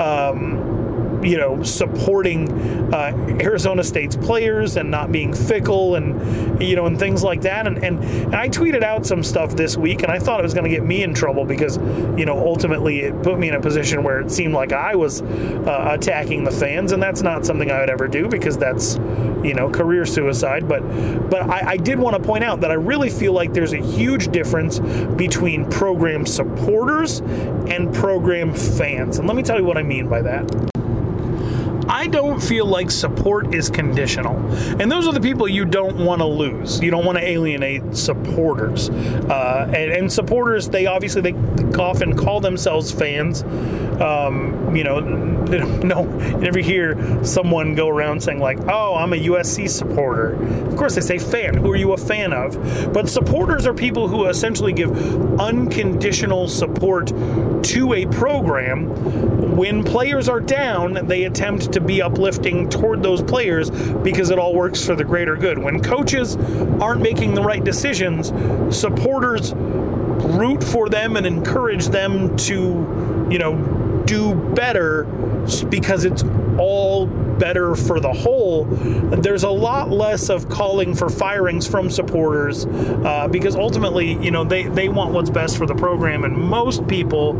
um, you know, supporting uh, Arizona State's players and not being fickle and, you know, and things like that. And, and, and I tweeted out some stuff this week and I thought it was going to get me in trouble because, you know, ultimately it put me in a position where it seemed like I was uh, attacking the fans. And that's not something I would ever do because that's, you know, career suicide. But, but I, I did want to point out that I really feel like there's a huge difference between program supporters and program fans. And let me tell you what I mean by that. I don't feel like support is conditional. And those are the people you don't want to lose. You don't want to alienate supporters. Uh, and, and, supporters, they obviously they often call themselves fans. Um, you know, *laughs* no, you never hear someone go around saying like, "Oh, I'm a USC supporter." Of course, they say fan. Who are you a fan of? But supporters are people who essentially give unconditional support to a program. When players are down, they attempt to be uplifting toward those players because it all works for the greater good. When coaches aren't making the right decisions, supporters root for them and encourage them to, you know, do better because it's all better for the whole, there's a lot less of calling for firings from supporters uh, because ultimately, you know, they, they want what's best for the program. And most people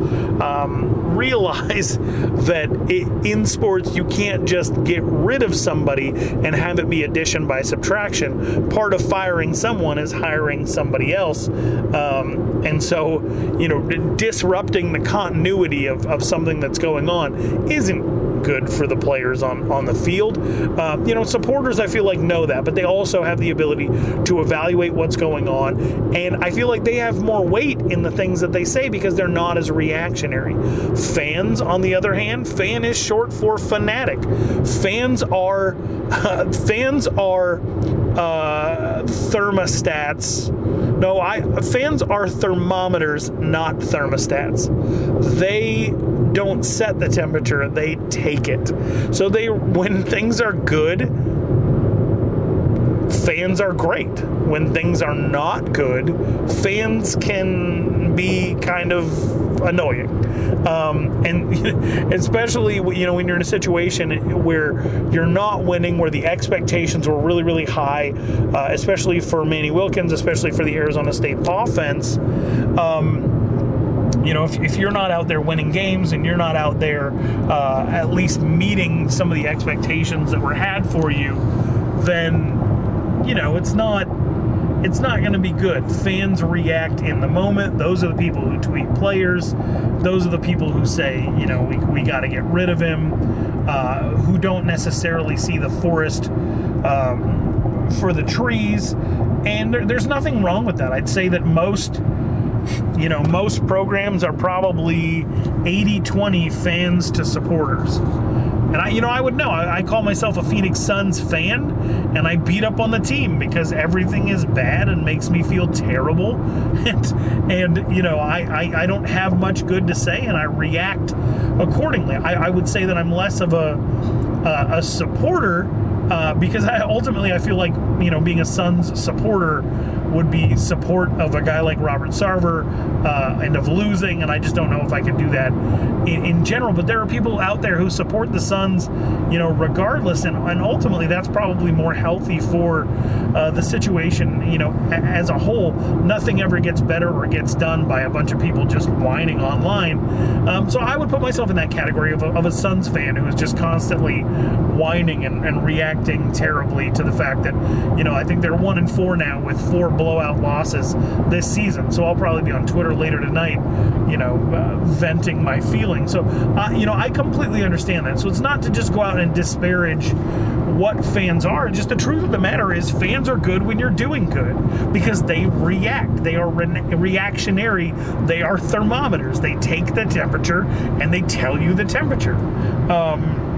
um, realize *laughs* that it, in sports, you can't just get rid of somebody and have it be addition by subtraction. Part of firing someone is hiring somebody else. Um, and so, you know, disrupting the continuity of, of something that's going on isn't good for the players on, on the field. Uh, you know, supporters, I feel like, know that, but they also have the ability to evaluate what's going on. And I feel like they have more weight in the things that they say because they're not as reactionary. Fans, on the other hand, fan is short for fanatic. Fans are uh, *laughs* fans are uh, thermostats. No, I fans are thermometers, not thermostats. They don't set the temperature; they take it. So they, when things are good, fans are great. When things are not good, fans can be kind of annoying. Um, and *laughs* especially you know when you're in a situation where you're not winning, where the expectations were really really high, uh, especially for Manny Wilkins, especially for the Arizona State offense. Um, you know, if, if you're not out there winning games and you're not out there uh, at least meeting some of the expectations that were had for you, then you know it's not it's not going to be good. Fans react in the moment. Those are the people who tweet players. Those are the people who say, you know, we, we got to get rid of him, uh, who don't necessarily see the forest um, for the trees. And there, there's nothing wrong with that. I'd say that most you know, most programs are probably 80 20 fans to supporters. And I, you know, I would know. I, I, call myself a Phoenix Suns fan, and I beat up on the team because everything is bad and makes me feel terrible. And, *laughs* and you know, I, I, I don't have much good to say, and I react accordingly. I, I would say that I'm less of a, a, a supporter uh, because I, ultimately I feel like you know being a Suns supporter would be support of a guy like Robert Sarver uh, and of losing, and I just don't know if I could do that in, in, general. But there are people out there who support the Suns, you know, regardless, and, and ultimately that's probably more healthy for uh, the situation, you know, as a whole. Nothing ever gets better or gets done by a bunch of people just whining online. Um, so I would put myself in that category of a, of a Suns fan who is just constantly whining and, and reacting terribly to the fact that, you know, I think they're one and four now with four blowout losses this season. So I'll probably be on Twitter later tonight, you know, uh, venting my feelings. So, uh, you know, I completely understand that. So it's not to just go out and disparage what fans are. Just the truth of the matter is, fans are good when you're doing good because they react. They are re- reactionary. They are thermometers. They take the temperature and they tell you the temperature. Um,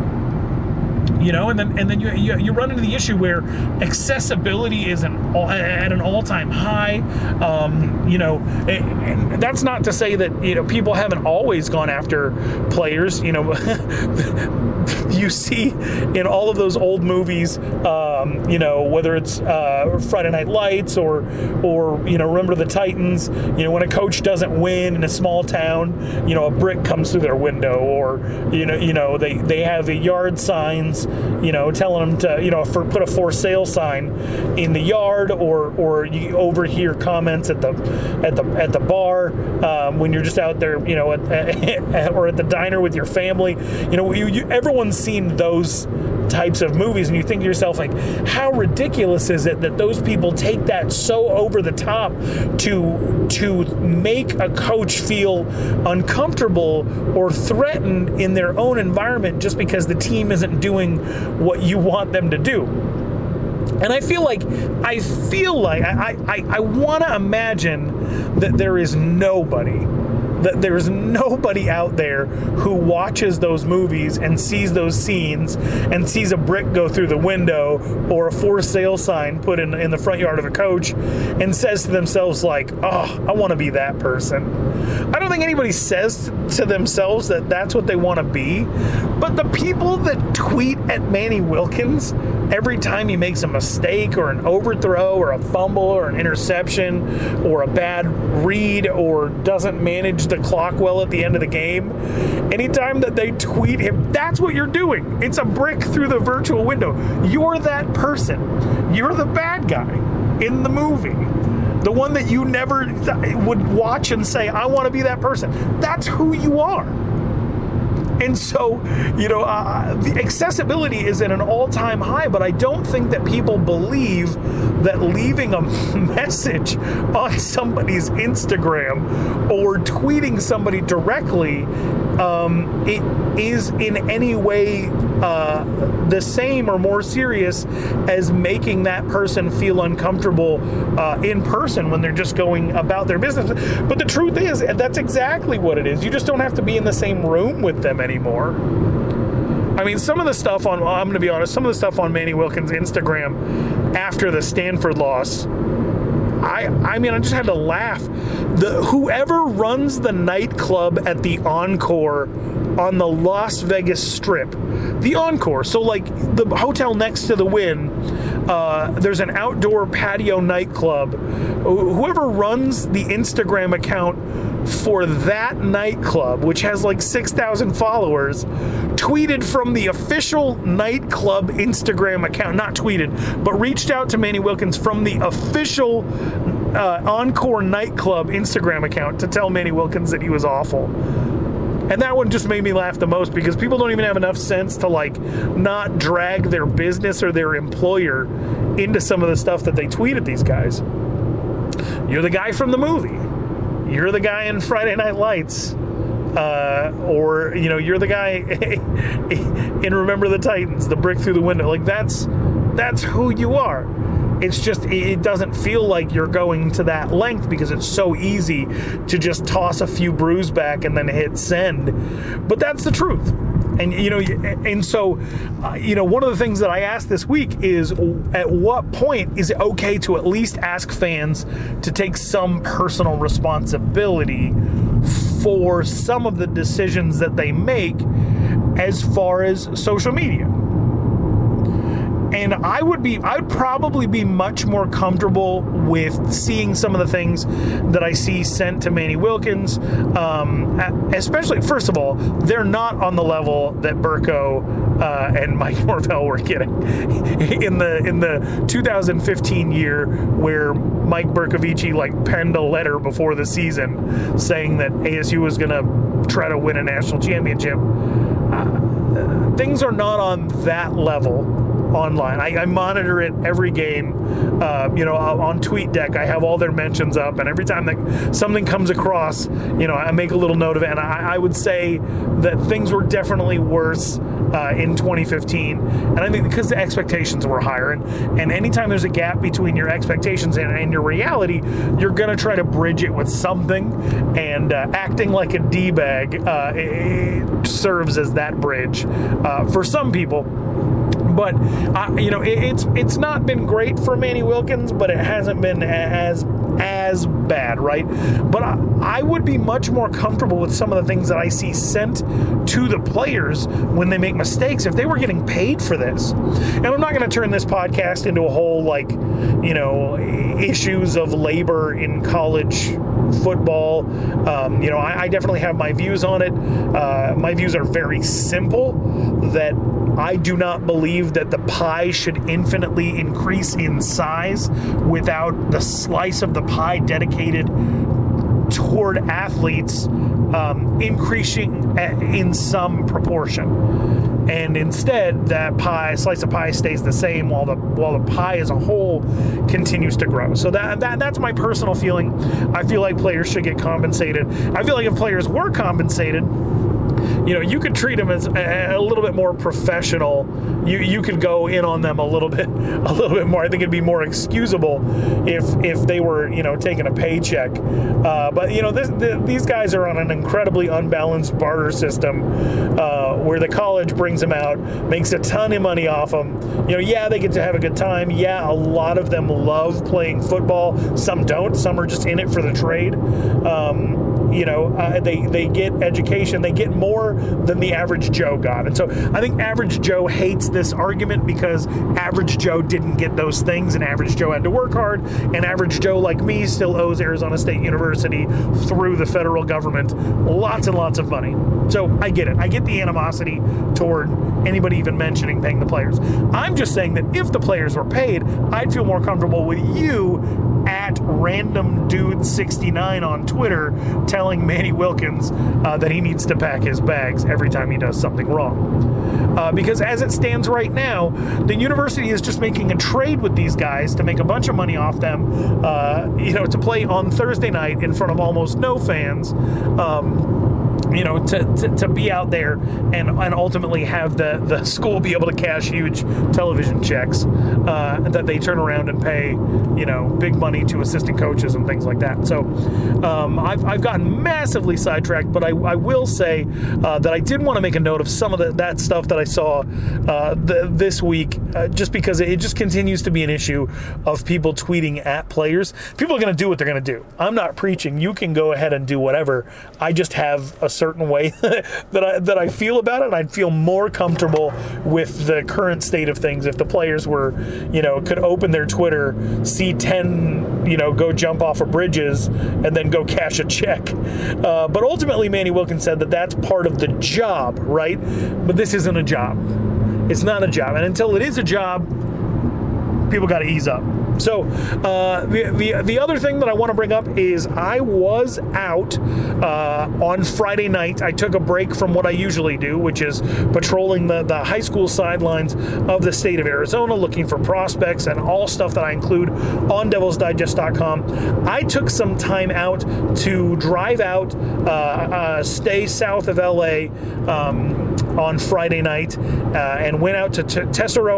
you know and then and then you, you, you run into the issue where accessibility is an at an all-time high. Um, you know and, and that's not to say that you know people haven't always gone after players you know. *laughs* You see in all of those old movies um, you know whether it's uh, Friday Night Lights or or you know Remember the Titans you know when a coach doesn't win in a small town you know a brick comes through their window or you know you know they they have the yard signs you know telling them to you know for put a for sale sign in the yard or or you overhear comments at the at the at the bar um, when you're just out there you know at, *laughs* at, or at the diner with your family. You know you, you, everyone's seen those types of movies and you think to yourself like how ridiculous is it that those people take that so over the top to to make a coach feel uncomfortable or threatened in their own environment just because the team isn't doing what you want them to do? And I feel like I feel like I I, I want to imagine that there is nobody that there's nobody out there who watches those movies and sees those scenes and sees a brick go through the window or a for sale sign put in, in the front yard of a coach and says to themselves like oh i want to be that person. I don't think anybody says to themselves that that's what they want to be but the people that tweet at manny wilkins every time he makes a mistake or an overthrow or a fumble or an interception or a bad read or doesn't manage the clock well at the end of the game, anytime that they tweet him, that's what you're doing. It's a brick through the virtual window. You're that person. You're the bad guy in the movie the one that you never would watch and say, I want to be that person. That's who you are. And so, you know, uh, the accessibility is at an all time high, but I don't think that people believe that leaving a *laughs* message on somebody's Instagram or tweeting somebody directly um, it is in any way uh, the same or more serious as making that person feel uncomfortable uh, in person when they're just going about their business. But the truth is, that's exactly what it is. You just don't have to be in the same room with them anymore. I mean, some of the stuff on, I'm going to be honest, some of the stuff on Manny Wilkins' Instagram after the Stanford loss I I mean I just had to laugh. The whoever runs the nightclub at the Encore on the Las Vegas Strip, the Encore. So like the hotel next to the Wynn, uh, there's an outdoor patio nightclub. Whoever runs the Instagram account for that nightclub, which has like 6,000 followers, tweeted from the official nightclub Instagram account, not tweeted, but reached out to Manny Wilkins from the official uh, Encore nightclub Instagram account to tell Manny Wilkins that he was awful. And that one just made me laugh the most because people don't even have enough sense to like not drag their business or their employer into some of the stuff that they tweet at these guys. You're the guy from the movie you're the guy in Friday Night Lights. Uh, or you know you're the guy *laughs* in Remember the Titans, the brick through the window. Like that's that's who you are. It's just it doesn't feel like you're going to that length because it's so easy to just toss a few brews back and then hit send. But that's the truth and you know and so uh, you know one of the things that i asked this week is at what point is it okay to at least ask fans to take some personal responsibility for some of the decisions that they make as far as social media and I would be, I'd probably be much more comfortable with seeing some of the things that I see sent to Manny Wilkins. Um, especially, first of all, they're not on the level that Burko uh, and Mike *laughs* Norvell were getting *laughs* in the in the 2015 year, where Mike Bercovici like penned a letter before the season saying that ASU was going to try to win a national championship. Uh, things are not on that level online. I, I monitor it every game. Uh, you know, on TweetDeck, I have all their mentions up, and every time that something comes across, you know, I make a little note of it. And I, I would say that things were definitely worse uh, in 2015, and I think because the expectations were higher, and and anytime there's a gap between your expectations and, and your reality, you're gonna try to bridge it with something, and uh, acting like a d bag uh, serves as that bridge uh, for some people but uh, you know it, it's it's not been great for Manny Wilkins, but it hasn't been as as bad, right? But I, I, would be much more comfortable with some of the things that I see sent to the players when they make mistakes if they were getting paid for this. And I'm not going to turn this podcast into a whole like you know issues of labor in college football. Um, you know, I, I, definitely have my views on it. Uh, my views are very simple. That I do not believe that the pie should infinitely increase in size without the slice of the pie dedicated toward athletes um, increasing in some proportion. And instead, that pie slice of pie stays the same while the while the pie as a whole continues to grow. So that, that that's my personal feeling. I feel like players should get compensated. I feel like if players were compensated, you know, you could treat them as a, a, little bit more professional. You you could go in on them a little bit, *laughs* a little bit more. I think it'd be more excusable if if they were you know taking a paycheck. Uh, but you know, this, the, these guys are on an incredibly unbalanced barter system uh, where the college brings them out, makes a ton of money off them. You know, yeah, they get to have a good time. Yeah, a lot of them love playing football. Some don't. Some are just in it for the trade. Um, you know, uh, they they get education. They get more than the average Joe got. And so I think average Joe hates this argument because average Joe didn't get those things and average Joe had to work hard. And average Joe, like me, still owes Arizona State University through the federal government lots and lots of money. So I get it. I get the animosity toward anybody even mentioning paying the players. I'm just saying that if the players were paid, I'd feel more comfortable with you at random dude 69 on Twitter telling Manny Wilkins uh, that he needs to pack his bags every time he does something wrong. Uh, because as it stands right now, the university is just making a trade with these guys to make a bunch of money off them, uh, you know, to play on Thursday night in front of almost no fans. Um, you know, to, to, to, be out there and, and ultimately have the, the school be able to cash huge television checks uh, that they turn around and pay, you know, big money to assistant coaches and things like that. So um, I've, I've gotten massively sidetracked, but I, I will say uh, that I did want to make a note of some of the, that stuff that I saw uh, the, this week, uh, just because it just continues to be an issue of people tweeting at players. People are going to do what they're going to do. I'm not preaching. You can go ahead and do whatever. I just have a certain way *laughs* that I that I feel about it. And I'd feel more comfortable with the current state of things if the players were, you know, could open their Twitter, see ten, you know, go jump off of bridges, and then go *laughs* cash a check. Uh, but ultimately, Manny Wilkins said that that's part of the job, right? But this isn't a job. It's not a job, and until it is a job, people got to ease up. So uh, the, the the other thing that I want to bring up is I was out uh, on Friday night. I took a break from what I usually do, which is patrolling the, the high school sidelines of the state of Arizona, looking for prospects and all stuff that I include on DevilsDigest.com. I took some time out to drive out, uh, uh stay south of LA um, on Friday night, uh, and went out to T-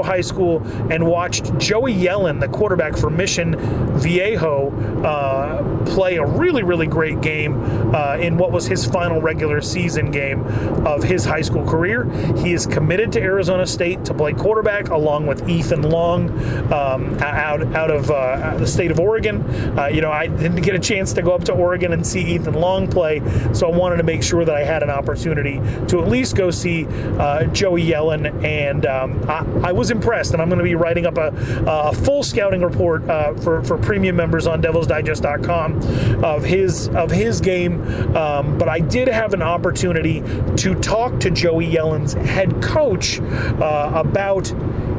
High School and watched Joey Yellen, the quarterback quarterback for Mission Viejo uh, play a really, really great game uh, in what was his final regular season game of his high school career. He is committed to Arizona State to play quarterback along with Ethan Long um, out out of uh, the state of Oregon. Uh, you know, I didn't get a chance to go up to Oregon and see Ethan Long play, so I wanted to make sure that I had an opportunity to at least go see uh, Joey Yellen, and um, I, I, was impressed. And I'm going to be writing up a, a full scouting report report uh, for for premium members on DevilsDigest.com of his of his game. Um, but I did have an opportunity to talk to Joey Yellen's head coach uh, about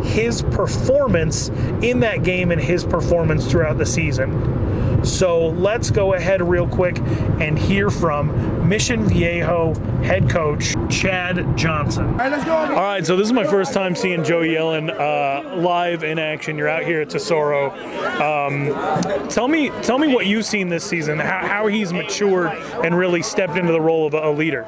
his performance in that game and his performance throughout the season. So let's go ahead real quick and hear from Mission Viejo head coach Chad Johnson. All right, let's go. All right, so this is my first time seeing Joey Yellen uh, live in action. You're out here at Tesoro. Um, tell me, tell me what you've seen this season. How, how he's matured and really stepped into the role of a leader.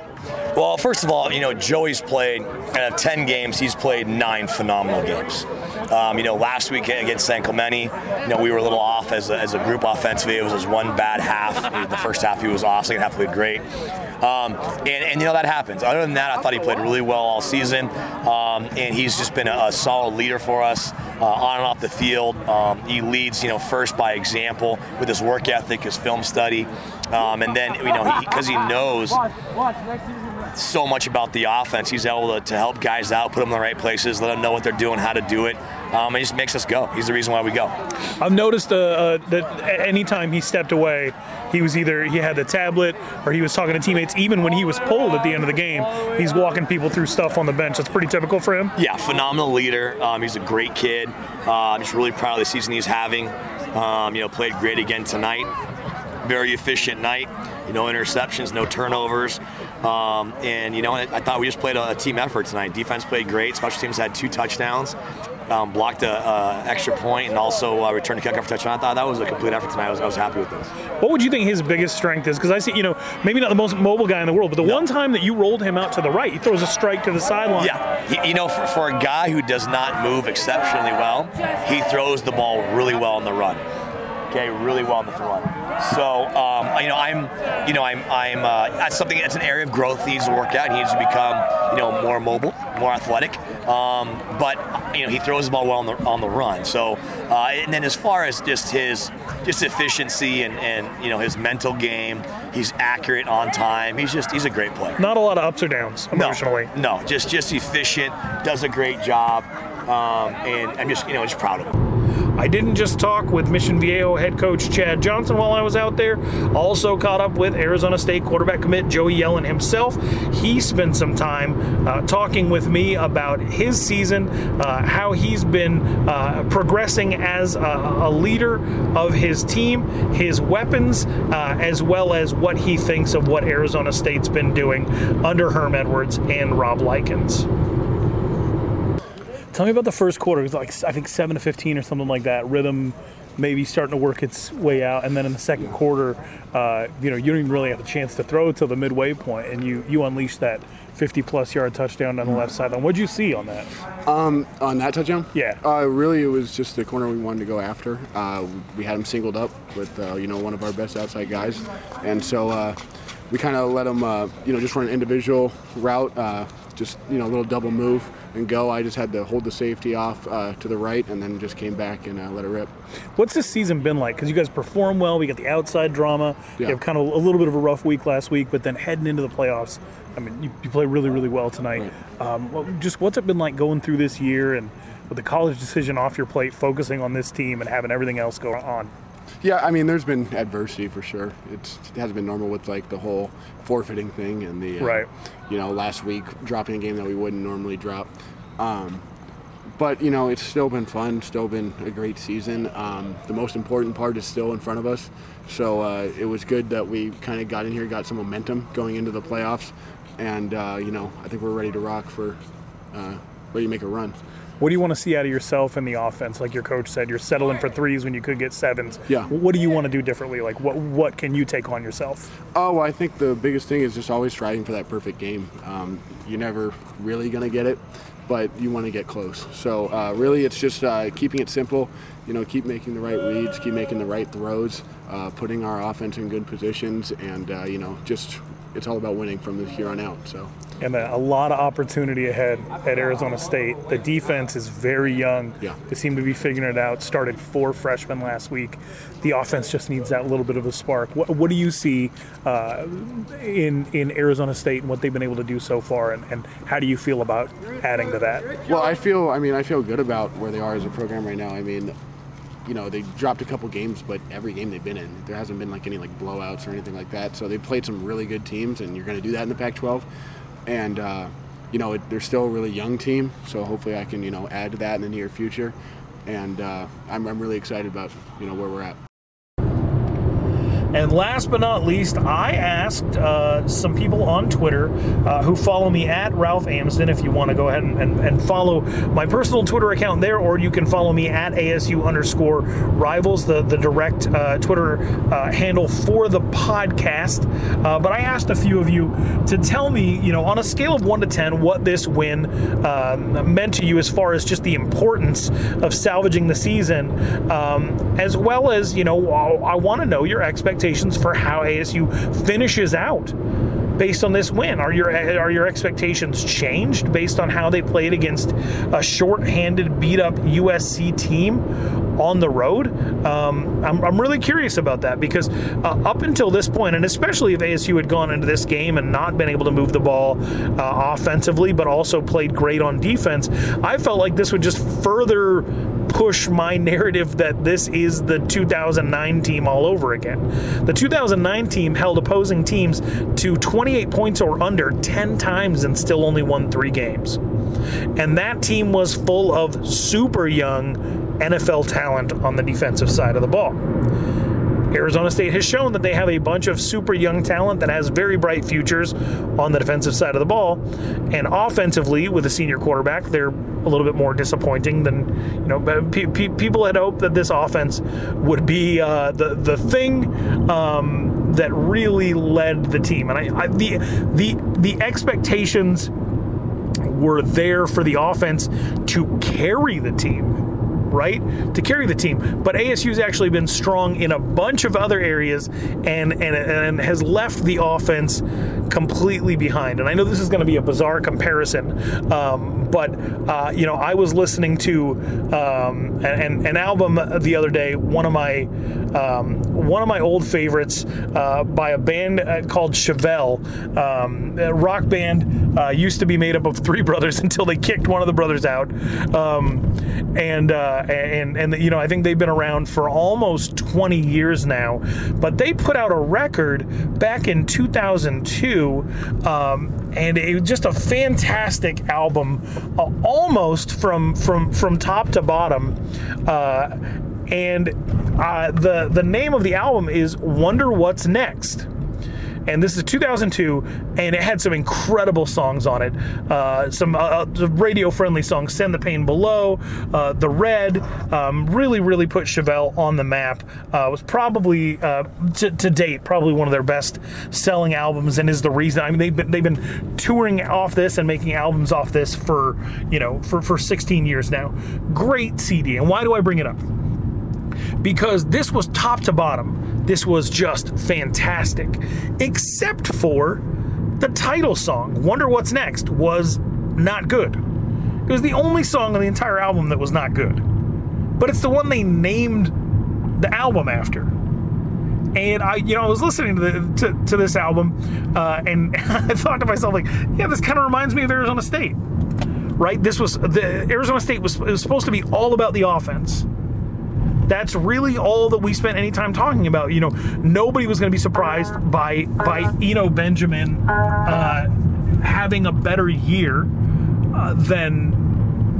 Well, first of all, you know, Joey's played out of 10 games, he's played nine phenomenal games. Um, you know, last week against San Clemente, you know, we were a little off as a, as a group offensively. It was just one bad half. The first half he was off, second half played great. Um, and, and, you know, that happens. Other than that, I thought he played really well all season. Um, and he's just been a, a solid leader for us uh, on and off the field. Um, he leads, you know, first by example with his work ethic, his film study. Um, and then, you know, because he, he knows so much about the offense. He's able to, to, help guys out, put them in the right places, let them know what they're doing, how to do it. Um, it just makes us go. He's the reason why we go. I've noticed uh, uh, that anytime he stepped away, he was either he had the tablet or he was talking to teammates. Even when he was pulled at the end of the game, he's walking people through stuff on the bench. That's pretty typical for him. Yeah, phenomenal leader. Um, he's a great kid. Uh, I'm just really proud of the season he's having. Um, you know, played great again tonight. Very efficient night. You know, interceptions, no turnovers. Um, and you know, I, thought we just played a, a, team effort tonight. Defense played great. Special teams had two touchdowns, um, blocked a, extra point, and also uh, returned a kick for touchdown. I thought that was a complete effort tonight. I was, I was happy with this. What would you think his biggest strength is? Because I see, you know, maybe not the most mobile guy in the world, but the no. one time that you rolled him out to the right, he throws a strike to the sideline. Yeah, he, you know, for, for a guy who does not move exceptionally well, he throws the ball really well in the run. Okay, really well in the run. So um, you know, I'm, you know, I'm, I'm. Uh, that's something. That's an area of growth he needs to work out. He needs to become, you know, more mobile, more athletic. Um, but you know, he throws the ball well on the on the run. So, uh, and then as far as just his just efficiency and and you know his mental game, he's accurate on time. He's just he's a great player. Not a lot of ups or downs emotionally. No, no just just efficient. Does a great job. Um, and I'm just you know just proud of him. I didn't just talk with Mission Viejo head coach Chad Johnson while I was out there, also caught up with Arizona State quarterback commit Joey Yellen himself. He spent some time uh, talking with me about his season, uh, how he's been uh, progressing as a, a, leader of his team, his weapons, uh, as well as what he thinks of what Arizona State's been doing under Herm Edwards and Rob Likens. Tell me about the first quarter. It was like I think seven to fifteen or something like that. Rhythm maybe starting to work its way out, and then in the second quarter, uh, you know, you don't even really have a chance to throw till the midway point, and you you unleash that 50 plus yard touchdown on the left sideline. What'd you see on that? Um, on that touchdown? Yeah. Uh, really, it was just the corner we wanted to go after. Uh, we had him singled up with uh, you know one of our best outside guys, and so uh, we kind of let him uh, you know just run an individual route, uh, just you know a little double move and go. I just had to hold the safety off uh, to the right and then just came back and uh, let it rip. What's this season been like? Because you guys perform well. We got the outside drama. Yeah. You have kind of a little bit of a rough week last week, but then heading into the playoffs, I mean, you, you play really, really well tonight. Right. Um, just what's it been like going through this year and with the college decision off your plate, focusing on this team and having everything else go on? Yeah, I mean, there's been adversity for sure. It's, it hasn't been normal with like the whole forfeiting thing and the uh, right. You know, last week dropping a game that we wouldn't normally drop. Um, but you know, it's still been fun. Still been a great season. Um, the most important part is still in front of us. So uh, it was good that we kind of got in here, got some momentum going into the playoffs, and uh, you know, I think we're ready to rock for uh, ready to make a run. What do you want to see out of yourself in the offense? Like your coach said, you're settling for threes when you could get sevens. Yeah. What do you want to do differently? Like what what can you take on yourself? Oh, well, I think the biggest thing is just always striving for that perfect game. Um, you're never really gonna get it, but you want to get close. So uh, really, it's just uh, keeping it simple. You know, keep making the right reads, keep making the right throws, uh, putting our offense in good positions, and uh, you know, just it's all about winning from here on out. So and a lot of opportunity ahead at Arizona State. The defense is very young. Yeah. They seem to be figuring it out. Started four freshmen last week. The offense just needs that little bit of a spark. What, what do you see uh, in in Arizona State and what they've been able to do so far, and, and how do you feel about adding to that? Well, I feel. I mean, I feel good about where they are as a program right now. I mean, you know they dropped a couple games, but every game they've been in, there hasn't been like any like blowouts or anything like that. So they've played some really good teams, and you're going to do that in the Pac-12 and uh, you know it, they're still a really young team. So hopefully I can you know add to that in the near future, and uh, I'm, I'm really excited about you know where we're at. And last but not least, I asked uh, some people on Twitter uh, who follow me at Ralph Amsden. If you want to go ahead and, and, and, follow my personal Twitter account there, or you can follow me at ASU underscore rivals, the, the direct uh, Twitter uh, handle for the podcast. Uh, but I asked a few of you to tell me, you know, on a scale of 1 to 10, what this win um, meant to you as far as just the importance of salvaging the season, um, as well as, you know, I, I want to know your expectations for how ASU finishes out based on this win? Are your are your expectations changed based on how they played against a short-handed, beat-up USC team on the road? Um, I'm, I'm really curious about that because uh, up until this point, and especially if ASU had gone into this game and not been able to move the ball uh, offensively, but also played great on defense, I felt like this would just further push my narrative that this is the 2009 team all over again. The 2009 team held opposing teams to 28 points or under 10 times and still only won three games. And that team was full of super young NFL talent on the defensive side of the ball. Arizona State has shown that they have a bunch of super young talent that has very bright futures on the defensive side of the ball. And offensively, with a senior quarterback, they're a little bit more disappointing than, you know, pe- pe- people had hoped that this offense would be uh, the, the thing um, that really led the team. And I, I, the, the, the expectations were there for the offense to carry the team right, to carry the team. But ASU's actually been strong in a bunch of other areas and, and, and has left the offense completely behind. And I know this is going to be a bizarre comparison, um, but uh, you know, I was listening to um, an, an, album the other day, one of my um, one of my old favorites uh, by a band uh, called Chevelle, um, a rock band. Uh, used to be made up of three *laughs* brothers until they kicked one of the brothers out, um, and uh, and and you know I think they've been around for almost 20 years now, but they put out a record back in 2002, um, and it was just a fantastic album, uh, almost from from from top to bottom. Uh, and uh, the the name of the album is Wonder What's Next and this is 2002, and it had some incredible songs on it. Uh, some uh, uh radio friendly songs, Send the Pain Below, uh, The Red, um, really, really put Chevelle on the map. Uh, was probably, uh, to, to, date, probably one of their best selling albums, and is the reason. I mean, they've been, they've been touring off this and making albums off this for, you know, for, for 16 years now. Great CD. And why do I bring it up? Because this was top to bottom this was just fantastic. Except for the title song, Wonder What's Next, was not good. It was the only song on the entire album that was not good. But it's the one they named the album after. And I, you know, I was listening to, the, to, to this album, uh, and *laughs* I thought to myself, like, yeah, this kind of reminds me of Arizona State, right? This was the Arizona State was, was supposed to be all about the offense that's really all that we spent any time talking about. You know, nobody was going to be surprised by by Eno Benjamin uh, having a better year uh, than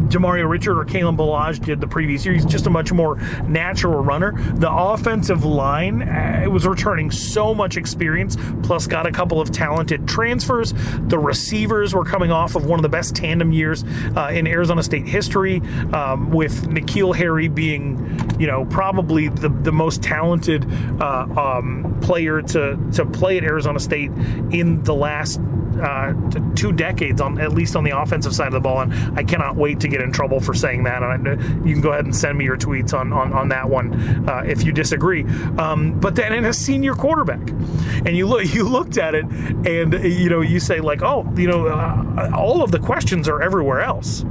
Demario Richard or Kalen Ballage did the previous year. He's just a much more natural runner. The offensive line uh, it was returning so much experience, plus got a couple of talented transfers. The receivers were coming off of one of the best tandem years uh, in Arizona State history, um, with N'Keal Harry being, you know, probably the, the most talented uh, um, player to to play at Arizona State in the last uh, two decades on at least on the offensive side of the ball, and I cannot wait to get in trouble for saying that. And I, you can go ahead and send me your tweets on on, on that one uh, if you disagree. Um, but then in a senior quarterback, and you look *laughs* you looked at it, and you know you say like, oh, you know, uh, all of the questions are everywhere else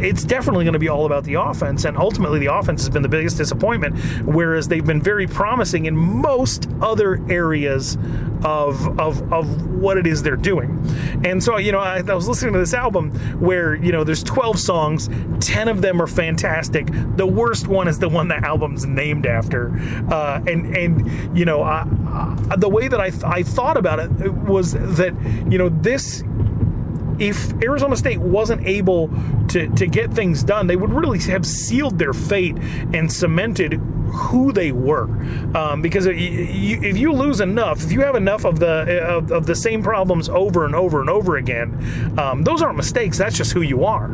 it's definitely going to be all about the offense. And ultimately, the offense has been the biggest disappointment, whereas they've been very promising in most other areas of, of, of what it is they're doing. And so, you know, I, I was listening to this album where, you know, there's 12 songs, 10 of them are fantastic. The worst one is the one the album's named after. Uh, and, and, you know, I, I, the way that I, I thought about it was that, you know, this if Arizona State wasn't able to, to get things done, they would really have sealed their fate and cemented who they were. Um, because if you lose enough, if you have enough of the of, of the same problems over and over and over again, um, those aren't mistakes. That's just who you are.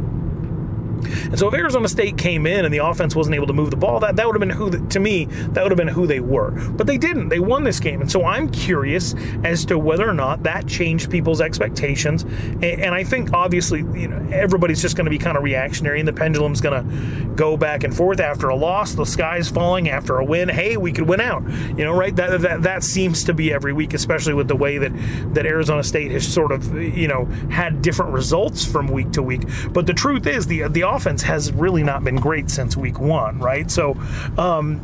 And so if Arizona State came in and the offense wasn't able to move the ball, that, that would have been who, the, to me, that would have been who they were. But they didn't. They won this game. And so I'm curious as to whether or not that changed people's expectations. And, and I think obviously, you know, everybody's just going to be kind of reactionary and the pendulum's going to go back and forth after a loss. The sky's falling after a win. Hey, we could win out. You know, right? That, that, that seems to be every week, especially with the way that, that Arizona State has sort of, you know, had different results from week to week. But the truth is, the, the offense has really not been great since week one, right? So, um,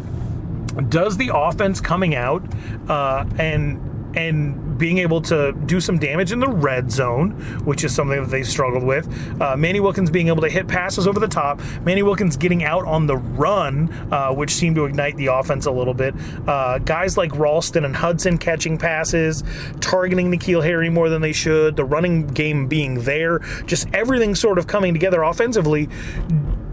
does the offense coming out uh, and and being able to do some damage in the red zone, which is something that they struggled with. Uh, Manny Wilkins being able to hit passes over the top. Manny Wilkins getting out on the run, uh, which seemed to ignite the offense a little bit. Uh, guys like Ralston and Hudson catching passes, targeting N'Keal Harry more than they should. The running game being there, just everything sort of coming together offensively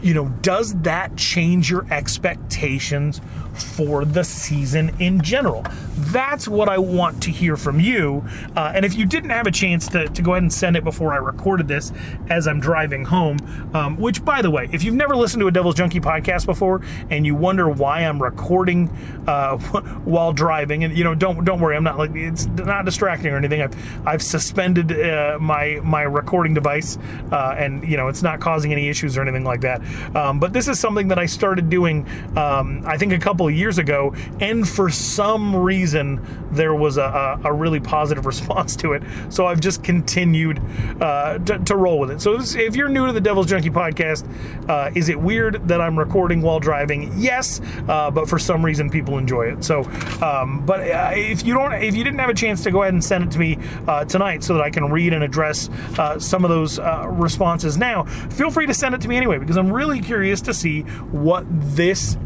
you know, does that change your expectations for the season in general? That's what I want to hear from you. Uh, and if you didn't have a chance to, to go ahead and send it before I recorded this as I'm driving home, um, which, by the way, if you've never listened to a Devil's Junkie podcast before and you wonder why I'm recording uh, *laughs* while driving, and you know, don't don't worry, I'm not like it's not distracting or anything. I've I've suspended uh, my my recording device, uh, and you know, it's not causing any issues or anything like that. Um, but this is something that I started doing, um, I think, a couple of years ago, and for some reason there was a, a, a really positive *laughs* response to it. So I've just continued uh, to, to, roll with it. So this, if you're new to the Devil's Junkie podcast, uh, is it weird that I'm recording while driving? Yes, uh, but for some reason people enjoy it. So, um, but uh, if you don't, if you didn't have a chance to go ahead and send it to me uh, tonight, so that I can read and address uh, some of those responses now, feel free to send it to me anyway because I'm really curious to see what this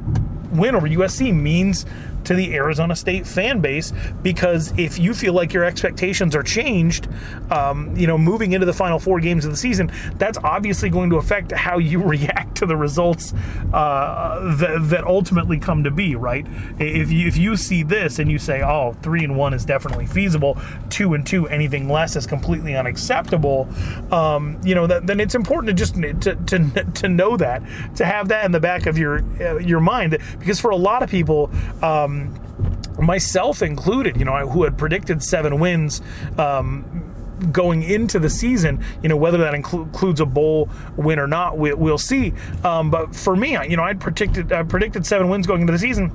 win over USC means to the Arizona State fan base because if you feel like your expectations are changed, um, you know, moving into the final four games of the season, that's obviously going to affect how you *laughs* react to the results uh, that, that ultimately come to be, right? If you if you see this and you say, oh, three and one is definitely feasible, two and two, anything less is completely unacceptable, um, you know, that, then it's important to just to, to, to know that, to have that in the back of your uh, your mind, because for a lot of people. Um, um, myself included, you know, who had predicted seven wins. Um, going into the season, you know, whether that inclu- includes a bowl win or not, we, will see. Um, but for me, you know, I'd predicted I predicted seven wins going into the season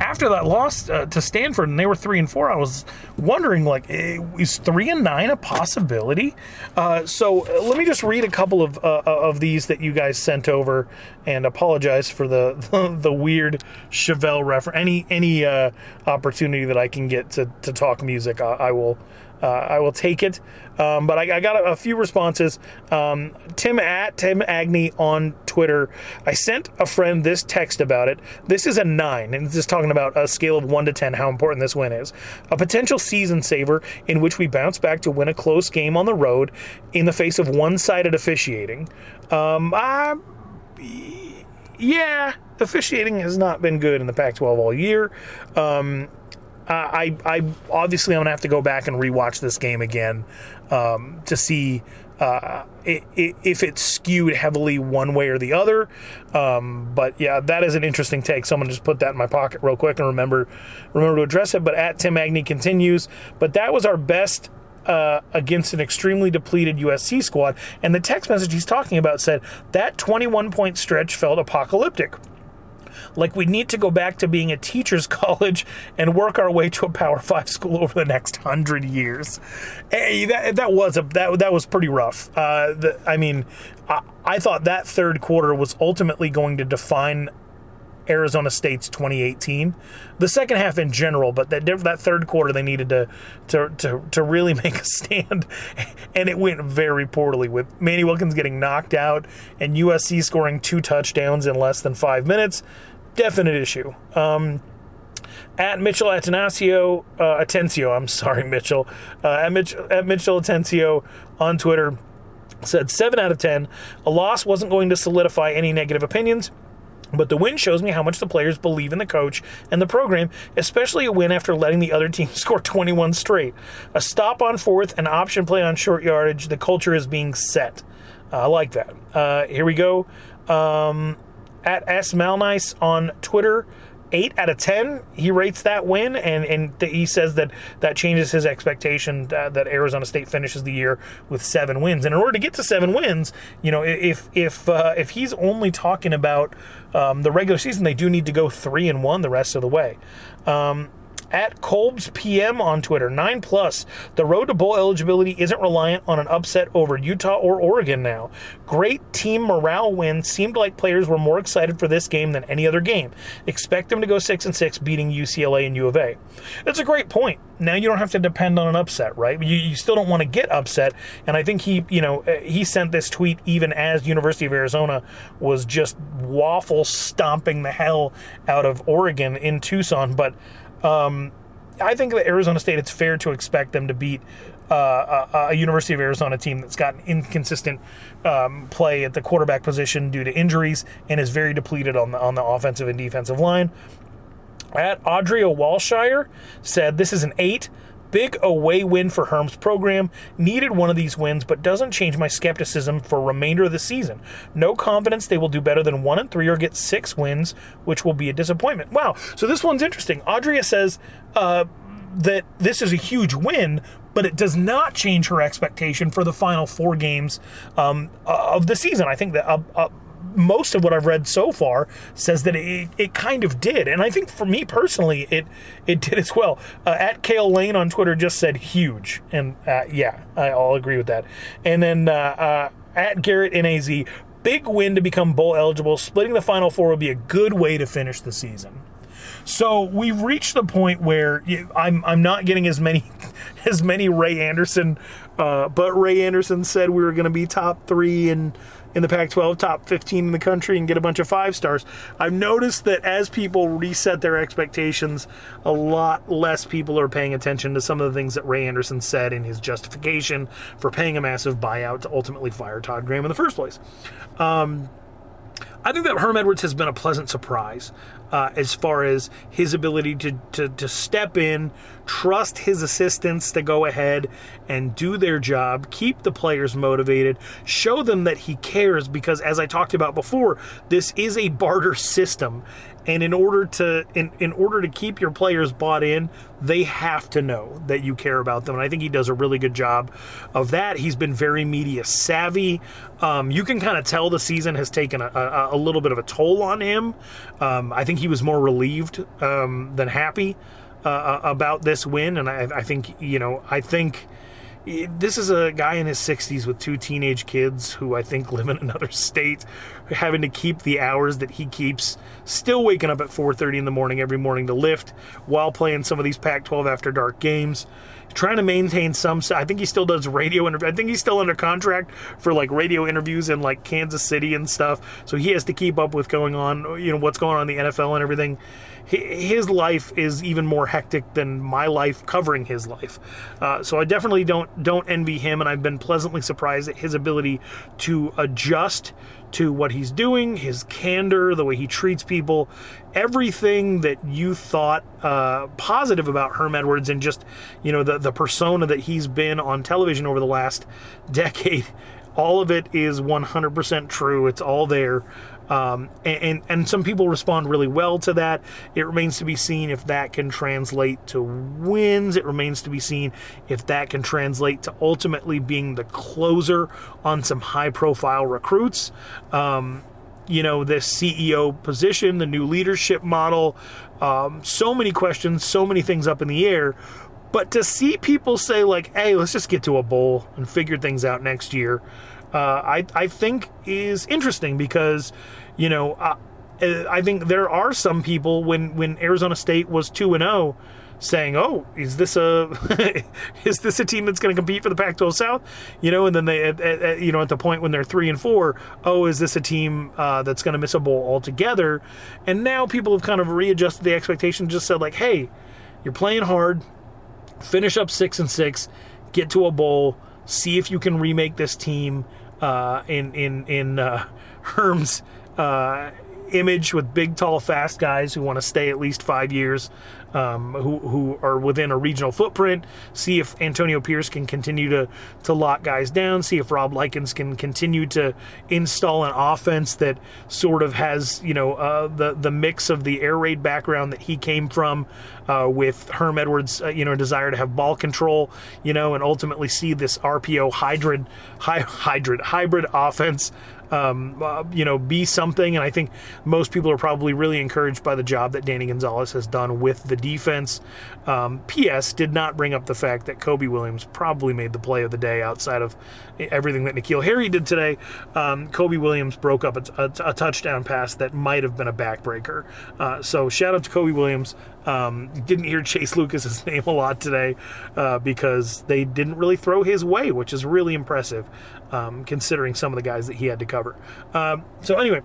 after that loss uh, to Stanford and they were three and four, I was wondering like, is three and nine a possibility? Uh, so uh, let me just read a couple of uh, uh, of these that you guys sent over, and apologize for the *laughs* the, the weird Chevelle reference. Any any uh, opportunity that I can get to to talk music, I, I will uh, I will take it. Um, but I, I, got a, a few responses. Um, Tim at Tim Agnew on Twitter. I sent a friend this text about it. This is a nine, and this is talking about a scale of one to ten how important this win is. A potential season saver in which we bounce back to win a close game on the road in the face of one-sided officiating. Um, I, yeah, officiating has not been good in the Pac-12 all year. Um, I, I obviously I'm gonna have to go back and rewatch this game again um, to see uh, it, it, if it's skewed heavily one way or the other. Um, but yeah, that is an interesting take. Someone just put that in my pocket real quick and remember remember to address it. But at Tim Agnew continues. But that was our best uh, against an extremely depleted USC squad. And the text message he's talking about said that 21 point stretch felt apocalyptic like we need to go back to being a teacher's *laughs* college and work our way to a Power Five school over the next hundred years. Hey, that, that was a that that was pretty rough. Uh, the, I mean, I, I thought that third quarter was ultimately going to define Arizona State's 2018. The second half in general, but that that third quarter they needed to to to, to really *laughs* make a stand, and it went very poorly with Manny Wilkins getting knocked out and USC scoring two touchdowns in less than five minutes definite issue. Um, at Mitchell Atencio, uh, Atencio, I'm sorry, Mitchell, uh, at, Mitch, at Mitchell Atencio on Twitter. said 7 out of 10. A loss wasn't going to solidify any negative opinions. But the win shows me how much the players believe in the coach and the program, especially a win after letting the other team *laughs* score 21 straight. A stop on fourth, an option play on short yardage. The culture is being set. Uh, I like that. Uh, here we go. Um, at S Malnice on Twitter eight out of ten. He rates that win, and and th- he says that that changes his expectation that, that Arizona State finishes the year with seven wins. And in order to get to seven wins, you know, if if uh, if he's only talking about um, the regular season, they do need to go three and one the rest of the way. Um, at Kolb's PM on Twitter. Nine plus. The road to bowl eligibility isn't reliant on an upset over Utah or Oregon now. Great team morale win. Seemed like players were more excited for this game than any other game. Expect them to go six and six, beating UCLA and U of A. It's a great point. Now you don't have to depend on an upset, right? You, you still don't want to get upset. And I think he, you know, uh, he sent this tweet even as University of Arizona was just waffle stomping the hell out of Oregon in Tucson, but. Um, I think that Arizona State, it's fair to expect them to beat uh, a, a, University of Arizona team that's got inconsistent um, play at the quarterback position due to injuries and is very depleted on the on the offensive and defensive line. At Audrey Walshire said, "This is an eight. Big away win for Herm's program. Needed one of these wins, but doesn't change my skepticism for remainder of the season. No confidence they will do better than one and three or get six wins, which will be a disappointment. Wow. So this one's interesting. Audrey says uh, that this is a huge win, but it does not change her expectation for the final four games um, of the season. I think that uh, uh, most of what I've read so far says that it, it kind of did, and I think for me personally, it it did as well. Uh, at Kale Lane on Twitter just said huge, and uh, yeah, I'll agree with that. And then uh, uh at Garrett Naz, big win to become bowl eligible. Splitting the Final Four would be a good way to finish the season. So we've reached the point where I'm I'm not getting as many *laughs* as many Ray Anderson, uh, but Ray Anderson said we were going to be top three and in the Pac 12, top 15 in the country, and get a bunch of five stars. I've noticed that as people reset their expectations, a lot less people are paying attention to some of the things that Ray Anderson said in his justification for paying a massive buyout to ultimately fire Todd Graham in the first place. Um, I think that Herm Edwards has been a pleasant surprise uh, as far as his ability to, to, to step in, trust his assistants to go ahead and do their job, keep the players motivated, show them that he cares because, as I talked about before, this is a barter system and in order to in, in order to keep your players bought in they have to know that you care about them. And i think he does a really good job of that. He's been very media savvy. Um, you can kind of tell the season has taken a, a, a, little bit of a toll on him. Um, i think he was more relieved um, than happy uh, about this win. And I, I think you know i think this is a guy in his 60s with two teenage kids who I think live in another state, having to keep the hours that he keeps, still waking up at 4:30 in the morning every morning to lift while playing some of these Pac-12 after dark games. Trying to maintain some. I think he still does radio. I think he's still under contract for like radio interviews in like Kansas City and stuff. So he has to keep up with going on, you know, what's going on in the NFL and everything his life is even more hectic than my life covering his life. Uh, so I definitely don't don't envy him, and I've been pleasantly surprised at his ability to adjust to what he's doing, his candor, the way he treats people, everything that you thought uh, positive about Herm Edwards, and just you know the the persona that he's been on television over the last *laughs* decade. All of it is 100% true. It's all there. Um, and, and some people respond really well to that. It remains to be seen if that can translate to wins. It remains to be seen if that can translate to ultimately being the closer on some high profile recruits. Um, you know, this CEO position, the new leadership model, um, so many questions, so many things up in the air. But to see people say, like, hey, let's just get to a bowl and figure things out next year, uh, I, I think is interesting because you know, uh, I think there are some people when when Arizona State was two and zero, oh, saying, "Oh, is this a *laughs* is this a team that's going to compete for the Pac-12 South?" You know, and then they, at, at, you know, at the point when they're three and four, oh, is this a team uh, that's going to miss a bowl altogether? And now people have kind of readjusted the expectation, just said like, "Hey, you're playing hard, finish up six and six, get to a bowl, see if you can remake this team." uh, in in in uh, *laughs* Herm's uh, image with big, tall, fast guys who want to stay at least five years, um, who, who are within a regional footprint. See if Antonio Pierce can continue to, to lock guys down. See if Rob Likens can continue to install an offense that sort of has, you know, uh, the, the mix of the air raid background that he came from uh, with Herm Edwards, uh, you know, desire to have ball control, you know, and ultimately see this RPO hybrid, hybrid, hybrid offense um, uh, you know, be something. And I think most people are probably really encouraged by the job that Danny Gonzalez has done with the defense. Um, P.S. did not bring up the fact that Kobe Williams probably made the play of the day outside of everything that N'Keal Harry did today. Um, Kobe Williams broke up a, a, a, touchdown pass that might have been a backbreaker. Uh, so shout out to Kobe Williams. Um, didn't hear Chase Lucas's *laughs* name a lot today uh, because they didn't really throw his way, which is really impressive um, considering some of the guys that he had to cover. Um, so anyway,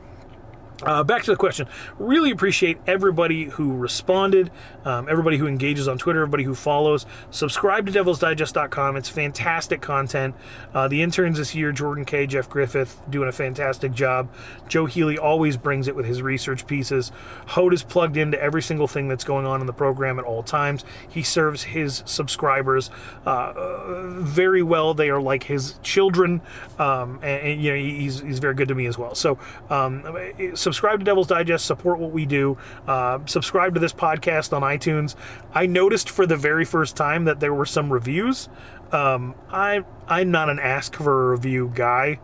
uh, back to the question. Really appreciate everybody who responded, um, everybody who engages on Twitter, everybody who follows. Subscribe to devilsdigest.com. It's fantastic content. Uh, the interns this year, Jordan Kaye, Jeff Griffith, doing a fantastic job. Joe Healy always brings it with his research pieces. Hod is plugged into every single thing that's going on in the program at all times. He serves his subscribers uh, very well. They are like his children, um, and, and, you know he's, he's very good to me as well. So, um, subscribe to Devil's Digest, support what we do, uh, subscribe to this podcast on iTunes. I noticed for the very first time that there were some reviews. Um, I, I'm not an ask for a review guy.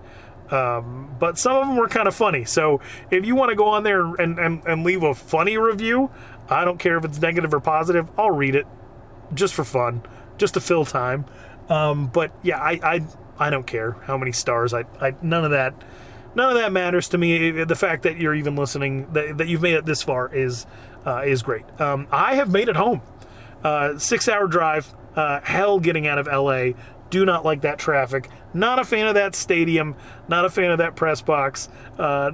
Um, but some of them were kind of funny. So if you want to go on there and, and, and leave a funny review, I don't care if it's negative or positive, I'll read it just for fun, just to fill time. Um, but yeah, I, I, I don't care how many stars. I, I none of that none of that matters to me. The fact that you're even listening, that, that you've made it this far, is uh, is great. Um, I have made it home. Uh, six hour drive. Uh, hell getting out of LA. Do not like that traffic. Not a fan of that stadium. Not a fan of that press box. Uh,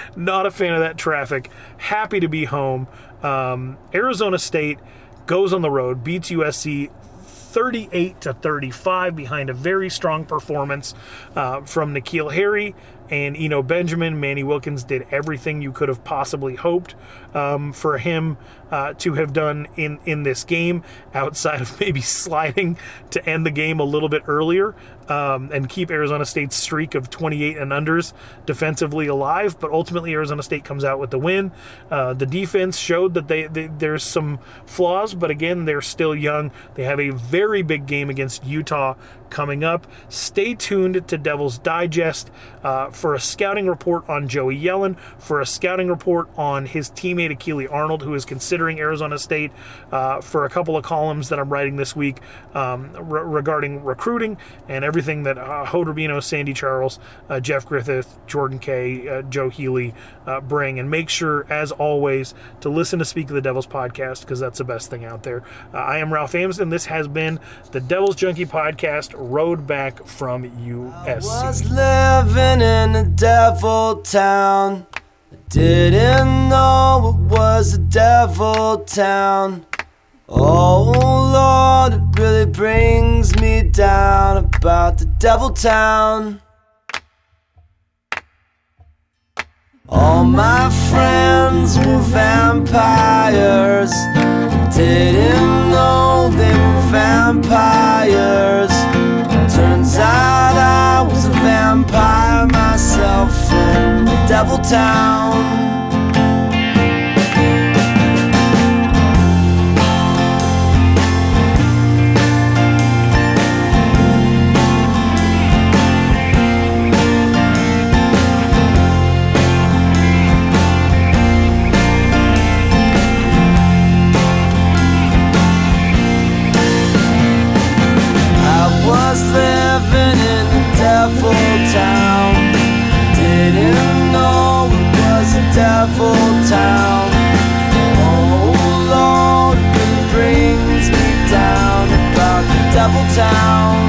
*laughs* not a fan of that traffic. Happy to be home. Um, Arizona State goes on the road, beats USC 38 to 35 behind a very strong performance uh, from N'Keal Harry and Eno Benjamin. Manny Wilkins did everything you could have possibly hoped um, for him uh, to have done in, in this game, outside of *laughs* maybe sliding to end the game a little bit earlier um, and keep Arizona State's streak of 28 and unders defensively alive. But ultimately, Arizona State comes out with the win. Uh, the defense showed that they, they, there's some flaws, but again, they're still young. They have a very big game against Utah coming up. Stay tuned to Devil's Digest uh, for a scouting report on Joey Yellen, for a scouting report on his teammate Akili Arnold, who is considering Arizona State, uh, for a couple of columns that I'm writing this week um, re- regarding recruiting and everything that uh, Hod Sandy Charles, uh, Jeff Griffith, Jordan Kaye, uh, Joe Healy uh, bring. And make sure, as always, to listen to Speak of the Devils podcast because that's the best thing out there. Uh, I am Ralph Amsden. This has been the Devil's Junkie podcast road back from USC. I was living in a devil town. I didn't know it was a devil town. Oh Lord, it really brings me down about the devil town. All my friends were vampires. Didn't know they were vampires. Turns out I was a vampire myself in Devil Town. was living in devil town devil town. Oh Lord, it brings me down about the devil town.